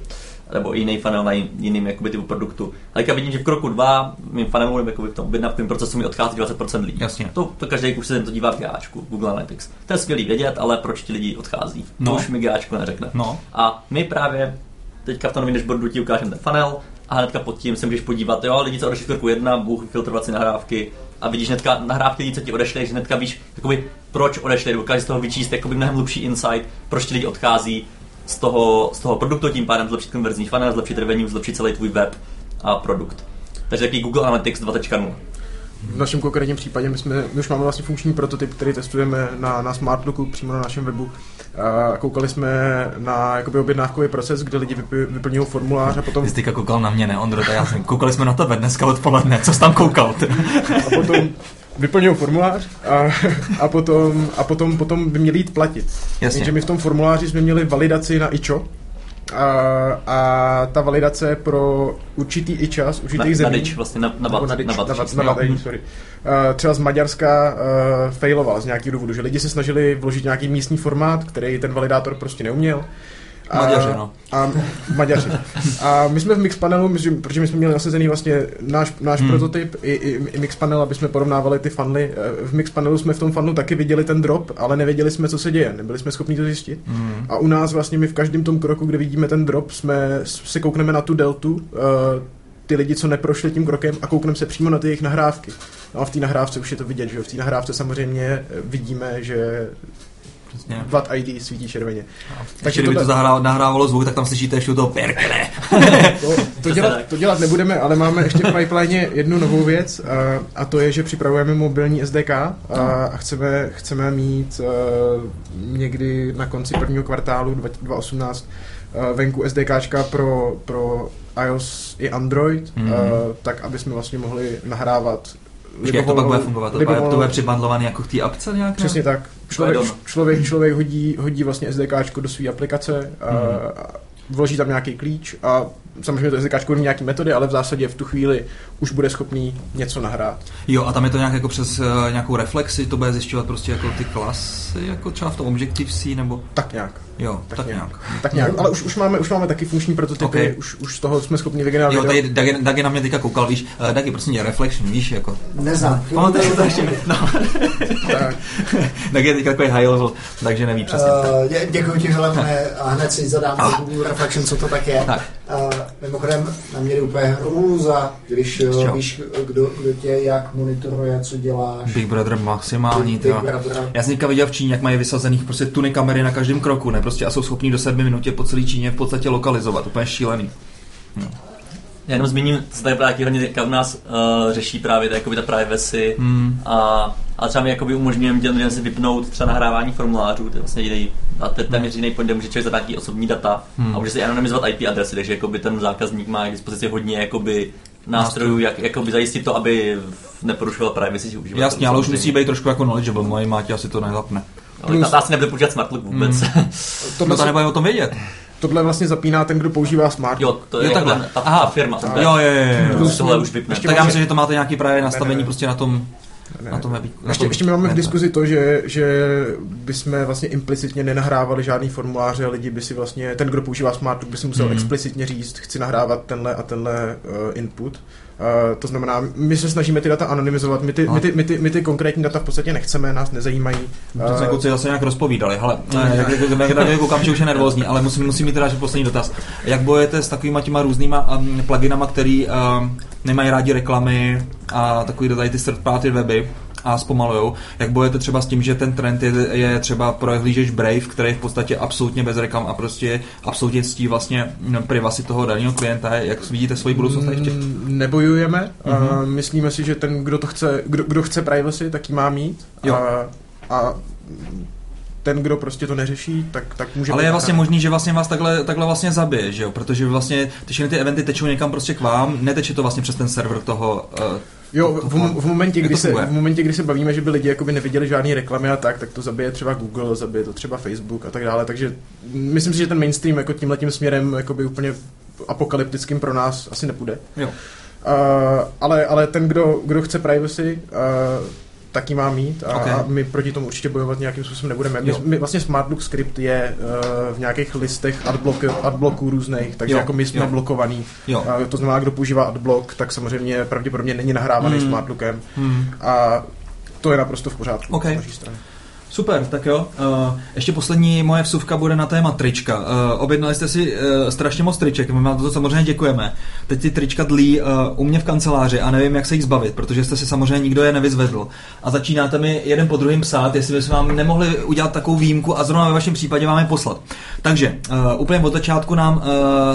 nebo jiný funnel na jin- jiným jakoby, typu produktu. A teďka vidím, že v kroku dva mým funnelu nebo jakoby v tom objednávkovém procesu mi odchází 20% lidí. Jasně. To, to každý už se to dívá v GAčku, Google Analytics. To je skvělý vědět, ale proč ti lidi odchází? No. To už mi GAčku neřekne. No. A my právě teďka v tom novém dashboardu ti ukážeme ten funnel a hnedka pod tím se můžeš podívat, jo, lidi, co odešli kroku jedna, Bůh filtrovat si nahrávky a vidíš hnedka nahrávky lidí, co ti odešli, že hnedka víš, jakoby, proč odešli, dokážeš z toho vyčíst jakoby mnohem hlubší insight, proč ti lidi odchází z toho, z toho produktu, tím pádem zlepšit konverzní funnel, zlepšit revenue, zlepšit celý tvůj web a produkt. Takže takový Google Analytics 2.0. V našem konkrétním případě my, jsme, my už máme vlastně funkční prototyp, který testujeme na, na Smartlooku přímo na našem webu. A koukali jsme na jakoby objednávkový proces, kde lidi vyp, vyplňují formulář a potom, jsi teďka koukal na mě, ne, Ondro, tak já jsem, koukali jsme na tebe dneska odpoledne, co jsi tam koukal? Ty? a potom vyplňují formulář a, a, potom, a potom, potom by měli jít platit. Jasně. Takže my v tom formuláři jsme měli validaci na ičo a, a ta validace pro určitý i čas, určitých zemí. Na dič, vlastně na, na, bat, na, na, bat, na, bat, na, no. bat, na sorry. Uh, třeba z Maďarska uh, failoval z nějakého důvodu, že lidi se snažili vložit nějaký místní formát, který ten validátor prostě neuměl. A, Maďaři, no. A, Maďaři. A my jsme v Mixpanelu, my, protože my jsme měli nasazený vlastně náš, náš Hmm. hmm. prototyp i, i, i Mixpanel, aby jsme porovnávali ty funly. Eh, V Mixpanelu jsme v tom funlu taky viděli ten drop, ale nevěděli jsme, co se děje. Nebyli jsme schopni to zjistit. Mm. A u nás vlastně my v každém tom kroku, kde vidíme ten drop, jsme se koukneme na tu deltu, uh, ty lidi, co neprošli tím krokem a koukneme se přímo na ty jejich nahrávky. No a v té nahrávce už je to vidět, že jo? V té nahrávce samozřejmě vidíme, že Přesně. VAT ID svítí červeně. Takže kdyby to zahrál, nahrávalo zvuk, tak tam slyšíte ještě toho perkele. To, to, dělat, to dělat nebudeme, ale máme ještě v pipeline jednu novou věc a, a to je, že připravujeme mobilní SDK a, a chceme, chceme mít uh, někdy na konci prvního kvartálu 2018 uh, venku SDKčka pro, pro iOS i Android, Mhm. mm. uh, tak aby jsme vlastně mohli nahrávat Počkej, jak to pak bude libovolnou- fungovat? To bude, to libovolnou- bude přibandlovaný jako k té apce nějak? ne? Přesně tak. Člověk, člověk, člověk hodí, hodí vlastně SDKčko do své aplikace a, Mhm. a vloží tam nějaký klíč a samozřejmě to SDKčko má nějaký metody, ale v zásadě v tu chvíli už bude schopný něco nahrát. Jo, a tam je to nějak jako přes uh, nějakou reflexi, to bude zjišťovat prostě jako ty klasy, jako třeba v tom Objective-C, nebo... Tak nějak. Jo, tak, Tak nějak. nějak. Tak nějak. Ale už, už, máme, už máme taky funkční prototypy, Okay. už, už z toho jsme schopni vygenerovat Jo, tady Dagi, Dagi na mě teďka koukal, víš, uh, Dagi, prosím tě, reflection, víš, jako... Neznám. Pamatuješ to ještě? No. Tak. Dagi je teďka takový high level, takže neví přesně. Uh, dě, děkuji ti, Helene, a hned si zadám do Google Reflection, co to tak je. Tak. Uh, mimochodem, na mě jde úplně hrůza, když uh, víš, kdo, kdo tě jak monitoruje, co děláš. Big Brother maximální, Big tyjo. Brother. Já jsem teďka viděl v Číně, jak mají vysazených prostě tuny kamery na každém kroku, ne? Prostě a jsou schopní do sedmi minutě po celé Číně v podstatě lokalizovat, úplně šílený. Já jenom zmíním, co tady právě hodně teďka u nás uh, řeší právě to, jakoby ta privacy Hmm. a, a třeba my jakoby umožňujeme těm lidem si vypnout třeba nahrávání formulářů, to je vlastně jediný, a to je téměř jediný point, kde může člověk zadat nějaký osobní data Hmm. a může si anonymizovat IP adresy, takže jakoby ten zákazník má k dispozici hodně jakoby nástrojů, jak jakoby zajistit to, aby neporušoval privacy uživatelů. Jasně, ale už musí být trošku jako knowledgeable, moje máti asi to nezapne. Ale ta, ta asi nebude používat smart look vůbec. Hmm. Tohle, No to se- nebude o tom vědět. tohle vlastně zapíná ten, kdo používá smart. jo, to je Jo, jako takhle. ten- ta, Aha. ta firma. Tak. to je- Jo, jo, jo, jo. Plus tohle už vypne. ještě Tak já myslím, že to máte nějaký právě nastavení ne. prostě na tom, Ne. na tom webí. na Ještě, tom ještě my máme v diskuzi to, že, že bychom vlastně implicitně nenahrávali žádný formuláře a lidi by si vlastně, ten, kdo používá Smart, by si musel Mhm. explicitně říct, chci nahrávat tenhle a tenhle uh, input. Uh, to znamená, my se snažíme ty data anonymizovat, my ty, No. my, ty, my, ty, my ty konkrétní data v podstatě nechceme, nás nezajímají. To se kluci zase nějak rozpovídali. Jak, jak koukám, že už je nervózní, ale musím, musím mít teda že poslední dotaz. Jak bojujete s takovýma těma různýma um, pluginama, který um, nemají rádi reklamy a takový tady ty third party weby a zpomalujou. Jak bojujete třeba s tím, že ten trend je, je třeba prohlížeč Brave, který je v podstatě absolutně bez reklam a prostě absolutně ctí vlastně mm, privacy toho daného klienta. Jak vidíte svoji budoucnost? Mm, Nebojujeme, Mhm. uh, myslíme si, že ten, kdo to chce, kdo, kdo chce privacy, tak ji má mít. Jo. A, a ten, kdo prostě to neřeší, tak, tak může... Ale je vlastně nahrán. možný, že vlastně vás takhle, takhle vlastně zabije, že jo? Protože vlastně ty všechny ty eventy tečou někam prostě k vám, neteče to vlastně přes ten server toho... Uh, Jo, v, v, momentě, kdy se, v momentě, kdy se bavíme, že by lidi jakoby neviděli žádné reklamy a tak, tak to zabije třeba Google, zabije to třeba Facebook a tak dále, takže myslím si, že ten mainstream jako tímhletím směrem jakoby úplně apokalyptickým pro nás asi nepůjde. jo. Uh, ale, ale ten, kdo, kdo chce privacy, uh, taky má mít a, Okay. a my proti tomu určitě bojovat nějakým způsobem nebudeme. My, my vlastně Smart Look script je uh, v nějakých listech adblock, adblocků různých, takže Jo, jako my jsme jo. blokovaný. Jo. Uh, to znamená, kdo používá adblock, tak samozřejmě pravděpodobně není nahrávaný Hmm. Smart Lookem Hmm. a to je naprosto v pořádku OK. z naší strany. Super, tak jo. Uh, ještě poslední moje vsuvka bude na téma trička. Uh, objednali jste si uh, strašně moc triček, my vám to samozřejmě děkujeme. Teď ty trička dlí uh, u mě v kanceláři a nevím, jak se jich zbavit, protože jste si samozřejmě nikdo je nevyzvedl. A začínáte mi jeden po druhém psát, jestli bychom vám nemohli udělat takovou výjimku a zrovna ve vašem případě vám je poslat. Takže uh, úplně od začátku nám uh,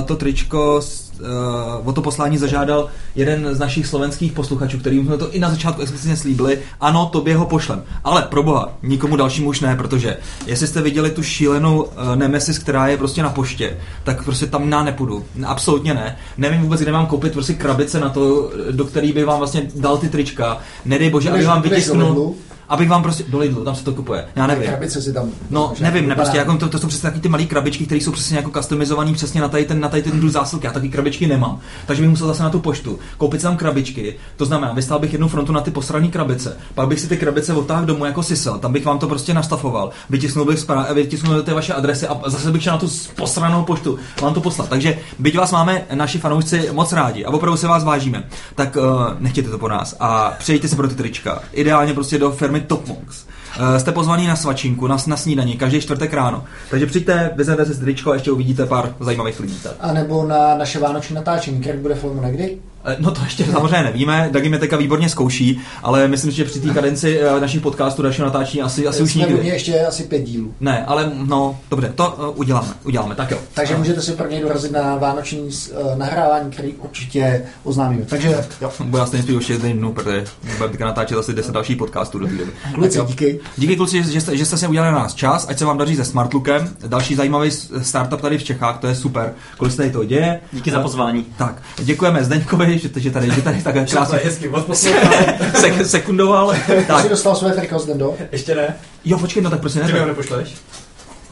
to tričko uh, o to poslání zažádal jeden z našich slovenských posluchačů, kterým jsme to i na začátku explicitně slíbili. Ano, tobě ho pošlem. Ale pro boha, nikomu dalšímu už ne, protože jestli jste viděli tu šílenou uh, Nemesis, která je prostě na poště, tak prostě tam na nepůjdu. Absolutně ne. Nevím vůbec, kde mám koupit prostě krabice na to, do který by vám vlastně dal ty trička. Nedej bože, aby vám vytisknul. Abych vám prostě do Lidlu, tam se to kupuje. Já nevím. Krabice si tam... No, nevím, ne, prostě jako to, to jsou přesně taky ty malé krabičky, které jsou přesně jako customizované přesně na tady ten, na tady ten druh zásilky. Já taky krabičky nemám. Takže bych musel zase na tu poštu koupit si tam krabičky. To znamená, vystál bych jednu frontu na ty posrané krabice. Pak bych si ty krabice otáhl domů jako sisel. Tam bych vám to prostě nastafoval. Vytisknul bych zpráv, vytisknul ty vaše adresy a zase bych šel na tu posranou poštu vám to poslat. Takže byť vás máme naši fanoušci moc rádi a opravdu se vás vážíme, tak uh, nechtějte to po nás a přejďte si pro ty trička. Ideálně prostě do firmy Top Monks. Uh, jste pozvaný na svačinku, na, na snídani, každý čtvrtek ráno. Takže přijďte, vezmete si tričko a ještě uvidíte pár zajímavých lidí. A nebo na naše vánoční natáčení, který bude filmu někdy? Eh, No to ještě samozřejmě nevíme, Dagi mě teďka výborně zkouší, ale myslím, že při té kadenci eh, našich podcastů, dalšího natáčení asi, asi už Jsme nikdy. měli ještě asi pět dílů. Ne, ale no, dobře, to uh, uděláme, uděláme, tak jo. Takže můžete si prvně dorazit na vánoční nahrávání, který určitě oznámíme. Takže jo. Bude asi nejspíš už jeden dnů, protože budeme teďka natáčet asi 10 dalších podcastů do té doby. Kluci, díky. Díky kluci, že, že, jste, že jste si udělali na nás čas, ať se vám daří se Smartlookem. Další zajímavý startup tady v Čechách, to je super. Kolik se tady to děje? Díky za pozvání. Tak, děkujeme Zdeňkovi, že, že tady, že tady takhle krásně hezky sek, sekundoval. Tak. Tak, Jsi dostal své triko z Dendo? Ještě ne. jo, počkej, no tak prostě Ty mi ho nepošleš?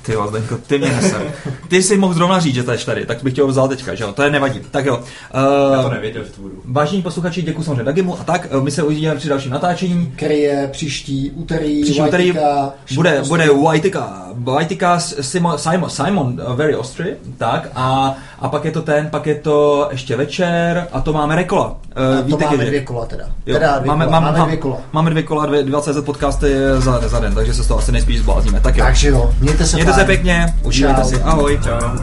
Ty jo, Zdeňko, ty mě neser. Ty si mohl zrovna říct, že to je tady, tak bych tě ho vzal teďka, že jo, to je nevadí. Tak jo. Já Uh, to nevěděl, že to budu. vážení posluchači, děkuji samozřejmě Dagimu a tak, eh, my se uvidíme při dalším natáčení. Který je příští úterý. Příští úterý Whiteyka, bude, bude Whiteka, Whiteka Simon, Simon, Simon uh, Very Ostry, tak, a, a pak je to ten, pak je to ještě večer a to máme Rekola. Uh, A to máme dvě kola teda. Jo, teda dvě máme, kola. máme, máme dvě kola. Máme dvě kola, dvě, 20 podcasty za, za den, takže se z toho asi nejspíš zblázníme. Tak jo. Takže jo, mějte se Mějte Mějte se pěkně, užijte si, ahoj, čau.